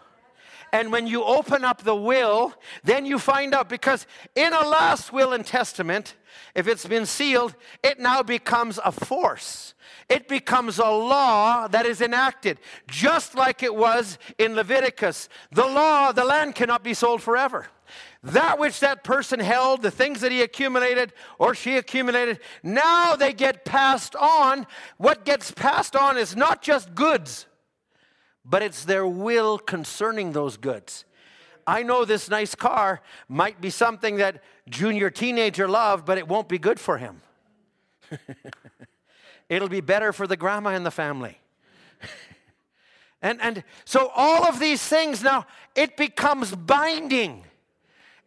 And when you open up the will, then you find out because in a last will and testament, if it's been sealed, it now becomes a force. It becomes a law that is enacted, just like it was in Leviticus. The law, the land cannot be sold forever. That which that person held, the things that he accumulated or she accumulated, now they get passed on. What gets passed on is not just goods, but it's their will concerning those goods. I know this nice car might be something that junior teenager loved, but it won't be good for him. (laughs) It'll be better for the grandma in the family. (laughs) and, and so all of these things now, it becomes binding.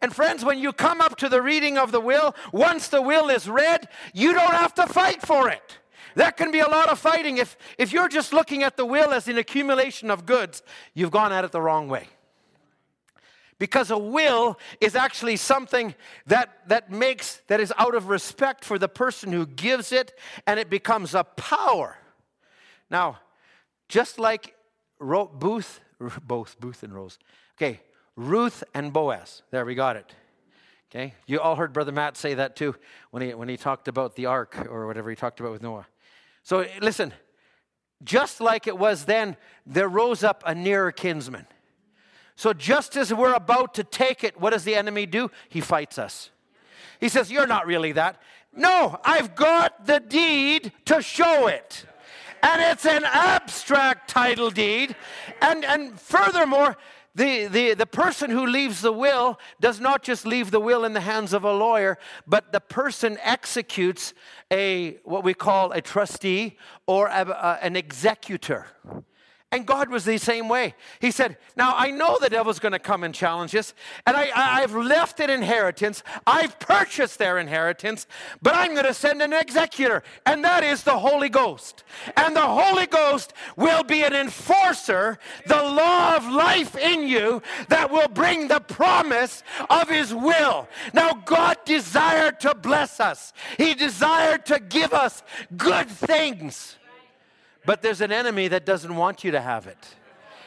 And friends, when you come up to the reading of the will, once the will is read, you don't have to fight for it. That can be a lot of fighting. If, if you're just looking at the will as an accumulation of goods, you've gone at it the wrong way. Because a will is actually something that, that makes, that is out of respect for the person who gives it, and it becomes a power. Now, just like Ro- Booth, (laughs) both Booth and Rose. Okay, Ruth and Boaz. There, we got it. Okay? You all heard Brother Matt say that too when he, when he talked about the ark or whatever he talked about with Noah. So listen, just like it was then, there rose up a nearer kinsman. So just as we're about to take it, what does the enemy do? He fights us. He says, You're not really that. No, I've got the deed to show it. And it's an abstract title deed. And, and furthermore, the, the, the person who leaves the will does not just leave the will in the hands of a lawyer, but the person executes a what we call a trustee or a, a, an executor. And God was the same way. He said, Now I know the devil's going to come and challenge us, and I, have left an inheritance. I've purchased their inheritance, but I'm going to send an executor, and that is the Holy Ghost. And the Holy Ghost will be an enforcer, the law of life in you that will bring the promise of His will. Now, God desired to bless us, He desired to give us good things. But there's an enemy that doesn't want you to have it.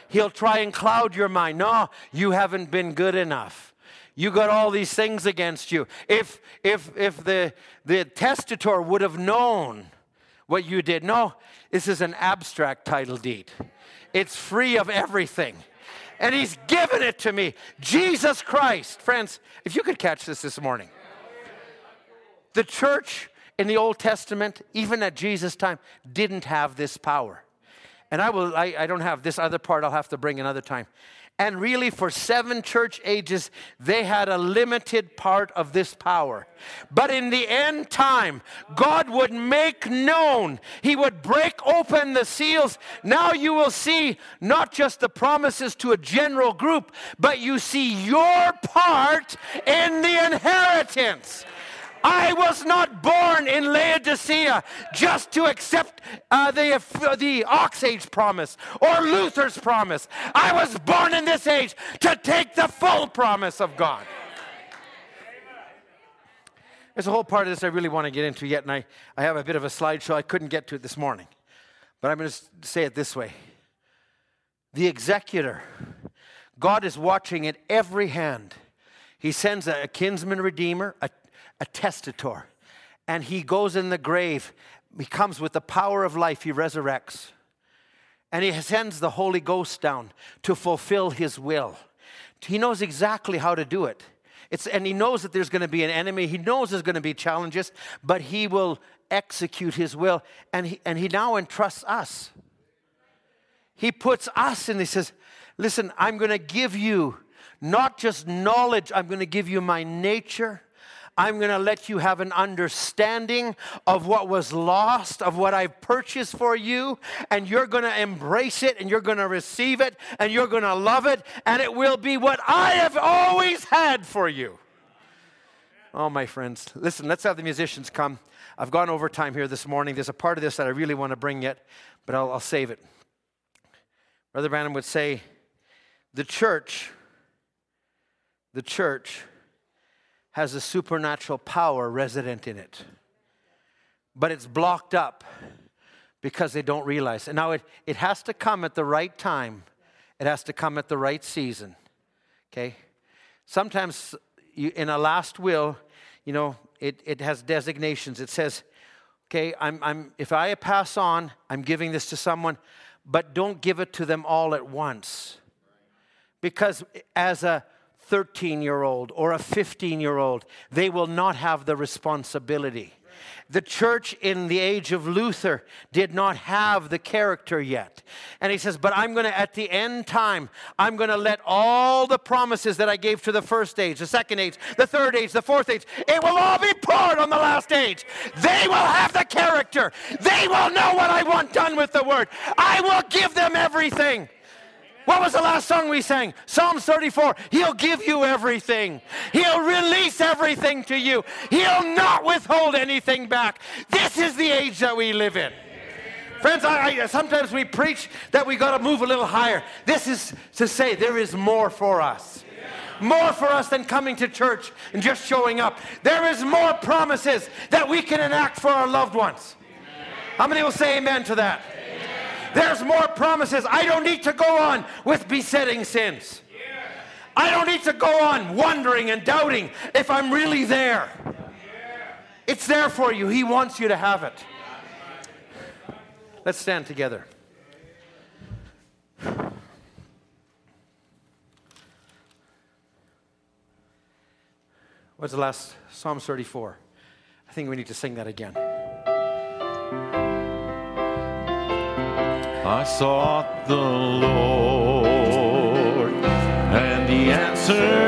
He'll try and cloud your mind. No, you haven't been good enough. You got all these things against you. If if if the the testator would have known what you did. No, this is an abstract title deed. It's free of everything. And he's given it to me. Jesus Christ. Friends, if you could catch this this morning. The church in the Old Testament, even at Jesus' time, didn't have this power. And I will I, I don't have this other part I'll have to bring another time. And really, for seven church ages, they had a limited part of this power. But in the end time, God would make known, He would break open the seals. Now you will see not just the promises to a general group, but you see your part in the inheritance. I was not born in Laodicea just to accept uh, the, uh, the Ox Age promise or Luther's promise. I was born in this age to take the full promise of God. There's a whole part of this I really want to get into yet, and I, I have a bit of a slideshow. I couldn't get to it this morning. But I'm going to say it this way The executor, God is watching at every hand. He sends a, a kinsman redeemer, a, a testator. And he goes in the grave. He comes with the power of life. He resurrects. And he sends the Holy Ghost down to fulfill his will. He knows exactly how to do it. It's, and he knows that there's going to be an enemy. He knows there's going to be challenges, but he will execute his will. And he, and he now entrusts us. He puts us and he says, Listen, I'm going to give you not just knowledge, I'm going to give you my nature. I'm going to let you have an understanding of what was lost, of what I've purchased for you, and you're going to embrace it and you're going to receive it and you're going to love it, and it will be what I have always had for you. Oh, my friends, listen, let's have the musicians come. I've gone over time here this morning. There's a part of this that I really want to bring yet, but I'll, I'll save it. Brother Branham would say, the church, the church has a supernatural power resident in it. But it's blocked up because they don't realize it. Now, it, it has to come at the right time, it has to come at the right season. Okay? Sometimes you, in a last will, you know, it, it has designations. It says, okay, I'm, I'm, if I pass on, I'm giving this to someone, but don't give it to them all at once. Because as a 13 year old or a 15 year old. They will not have the responsibility. The church in the age of Luther did not have the character yet. And he says, But I'm going to, at the end time, I'm going to let all the promises that I gave to the first age, the second age, the third age, the fourth age, it will all be poured on the last age. They will have the character. They will know what I want done with the word. I will give them everything. What was the last song we sang? Psalms 34. He'll give you everything. He'll release everything to you. He'll not withhold anything back. This is the age that we live in. Friends, I, I, sometimes we preach that we got to move a little higher. This is to say there is more for us. More for us than coming to church and just showing up. There is more promises that we can enact for our loved ones. How many will say amen to that? There's more promises. I don't need to go on with besetting sins. I don't need to go on wondering and doubting if I'm really there. It's there for you. He wants you to have it. Let's stand together. What's the last? Psalm 34. I think we need to sing that again. I sought the Lord, and He answered.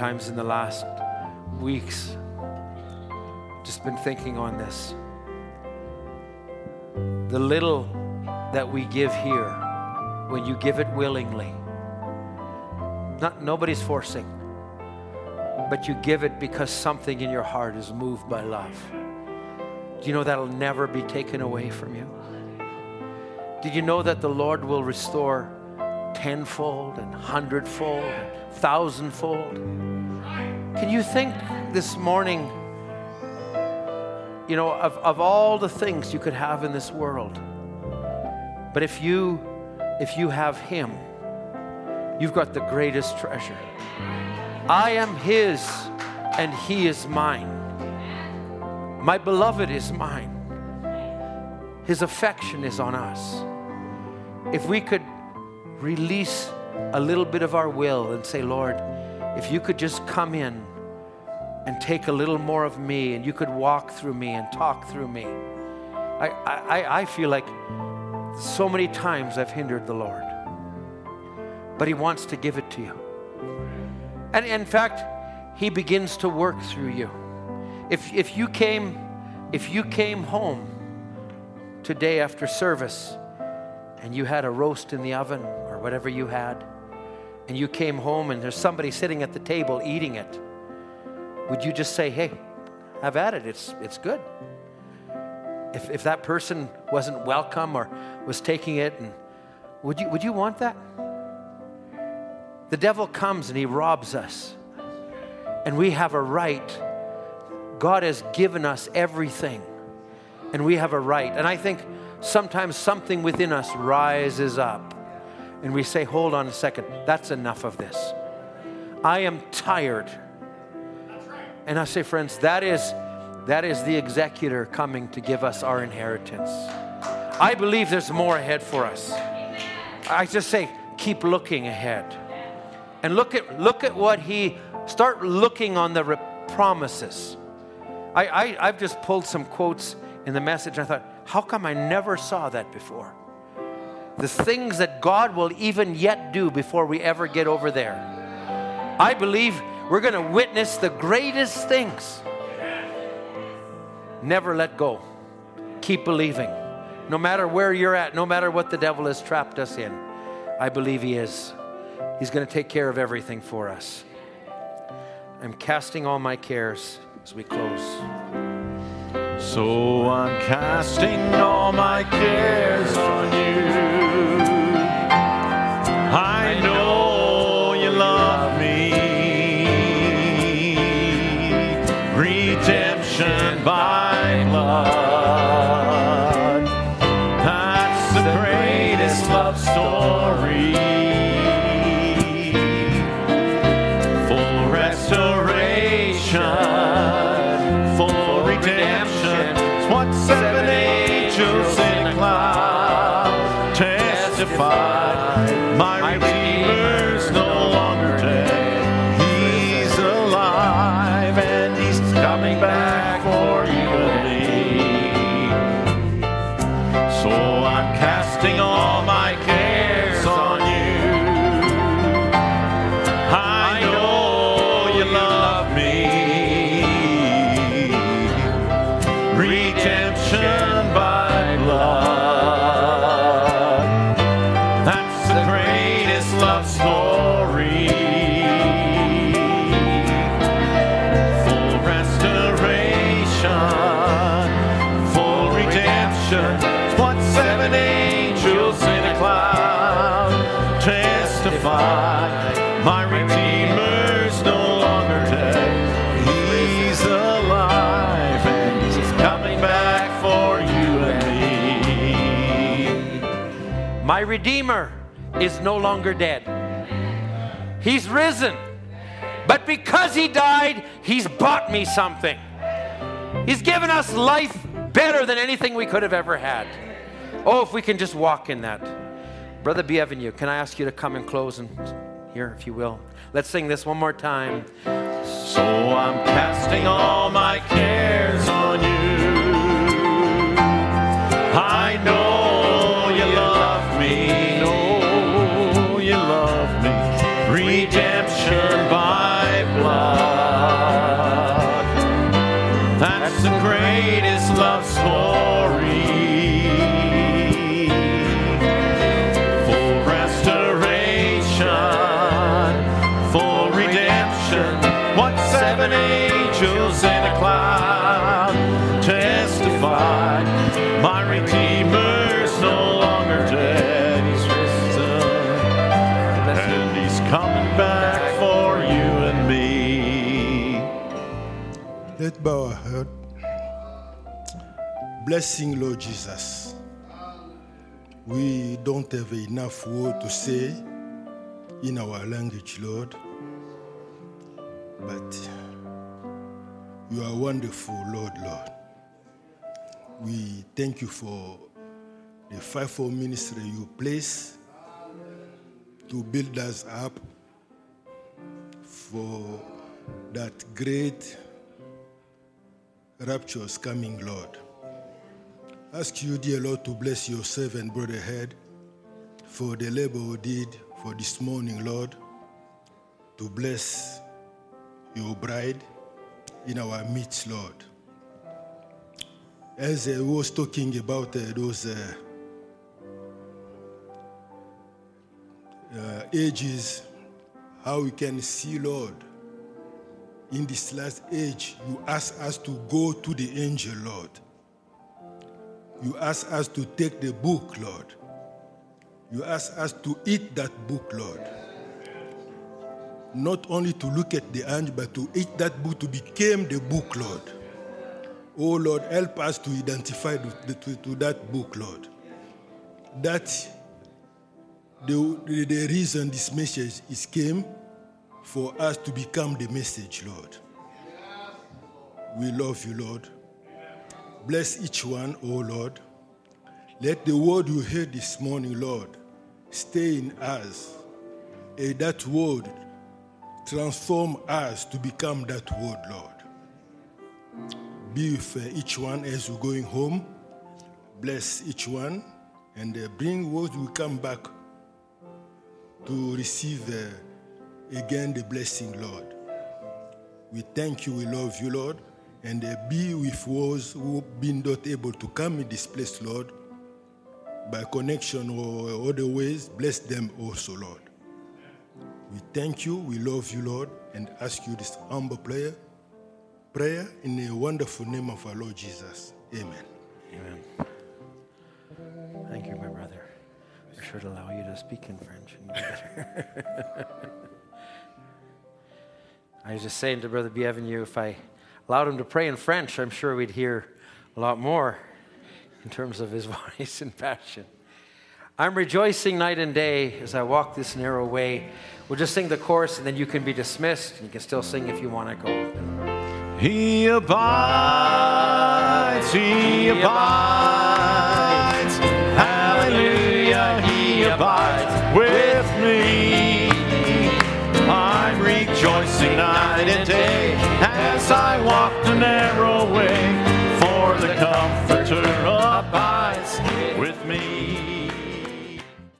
Sometimes in the last weeks, just been thinking on this. The little that we give here, when you give it willingly, not nobody's forcing, but you give it because something in your heart is moved by love. Do you know that'll never be taken away from you? Did you know that the Lord will restore tenfold and hundredfold and thousandfold? Can you think this morning, you know, of, of all the things you could have in this world? But if you if you have him, you've got the greatest treasure. I am his and he is mine. My beloved is mine. His affection is on us. If we could release a little bit of our will and say, Lord, if you could just come in and take a little more of me and you could walk through me and talk through me. I, I, I feel like so many times I've hindered the Lord, but He wants to give it to you. And in fact, He begins to work through you. If, if you came, if you came home today after service and you had a roast in the oven or whatever you had, and you came home and there's somebody sitting at the table eating it, would you just say, hey, I've at it, it's, it's good? If, if that person wasn't welcome or was taking it, and would you, would you want that? The devil comes and he robs us, and we have a right. God has given us everything, and we have a right. And I think sometimes something within us rises up, and we say, Hold on a second, that's enough of this. I am tired. And I say, friends, that is, that is the executor coming to give us our inheritance. I believe there's more ahead for us. I just say, keep looking ahead. And look at, look at what he, start looking on the promises. I, I, I've just pulled some quotes in the message. I thought, how come I never saw that before? The things that God will even yet do before we ever get over there. I believe we're going to witness the greatest things. Never let go. Keep believing. No matter where you're at, no matter what the devil has trapped us in, I believe he is. He's going to take care of everything for us. I'm casting all my cares as we close. So I'm casting all my cares on you. Redeemer is no longer dead. He's risen. But because He died, He's bought me something. He's given us life better than anything we could have ever had. Oh, if we can just walk in that. Brother Bienvenu, can I ask you to come and close and here, if you will? Let's sing this one more time. So I'm casting all my cares on testified, my Redeemer's no longer dead. He's risen, and He's coming back for you and me. Let bow our. Blessing, Lord Jesus. We don't have enough words to say in our language, Lord, but you are wonderful, Lord, Lord. We thank you for the fivefold ministry you place to build us up for that great raptures coming, Lord. Ask you, dear Lord, to bless your servant, Brother Head, for the labor he did for this morning, Lord, to bless your bride in our midst, Lord. As I was talking about uh, those uh, uh, ages, how we can see, Lord, in this last age, you ask us to go to the angel, Lord. You ask us to take the book, Lord. You ask us to eat that book, Lord. Not only to look at the angel, but to eat that book to become the book, Lord. Oh Lord, help us to identify to, to, to that book, Lord. That the, the, the reason this message is came for us to become the message, Lord. We love you, Lord. Bless each one, oh Lord. Let the word you heard this morning, Lord, stay in us. And that word transform us to become that word, Lord. Be with each one as we're going home. Bless each one and uh, bring words we come back to receive uh, again the blessing, Lord. We thank you, we love you, Lord, and uh, be with those who have been not able to come in this place, Lord, by connection or other ways. Bless them also, Lord. We thank you, we love you, Lord, and ask you this humble prayer, prayer in the wonderful name of our Lord Jesus. Amen. Amen. Thank you, my brother. I should allow you to speak in French. and. (laughs) I was just saying to Brother Bienvenu, if I allowed him to pray in French, I'm sure we'd hear a lot more in terms of his (laughs) voice and passion. I'm rejoicing night and day as I walk this narrow way. We'll just sing the chorus and then you can be dismissed. You can still sing if you want to go. He abides, he abides. Hallelujah, he abides with me. I'm rejoicing night and day as I walk the narrow way.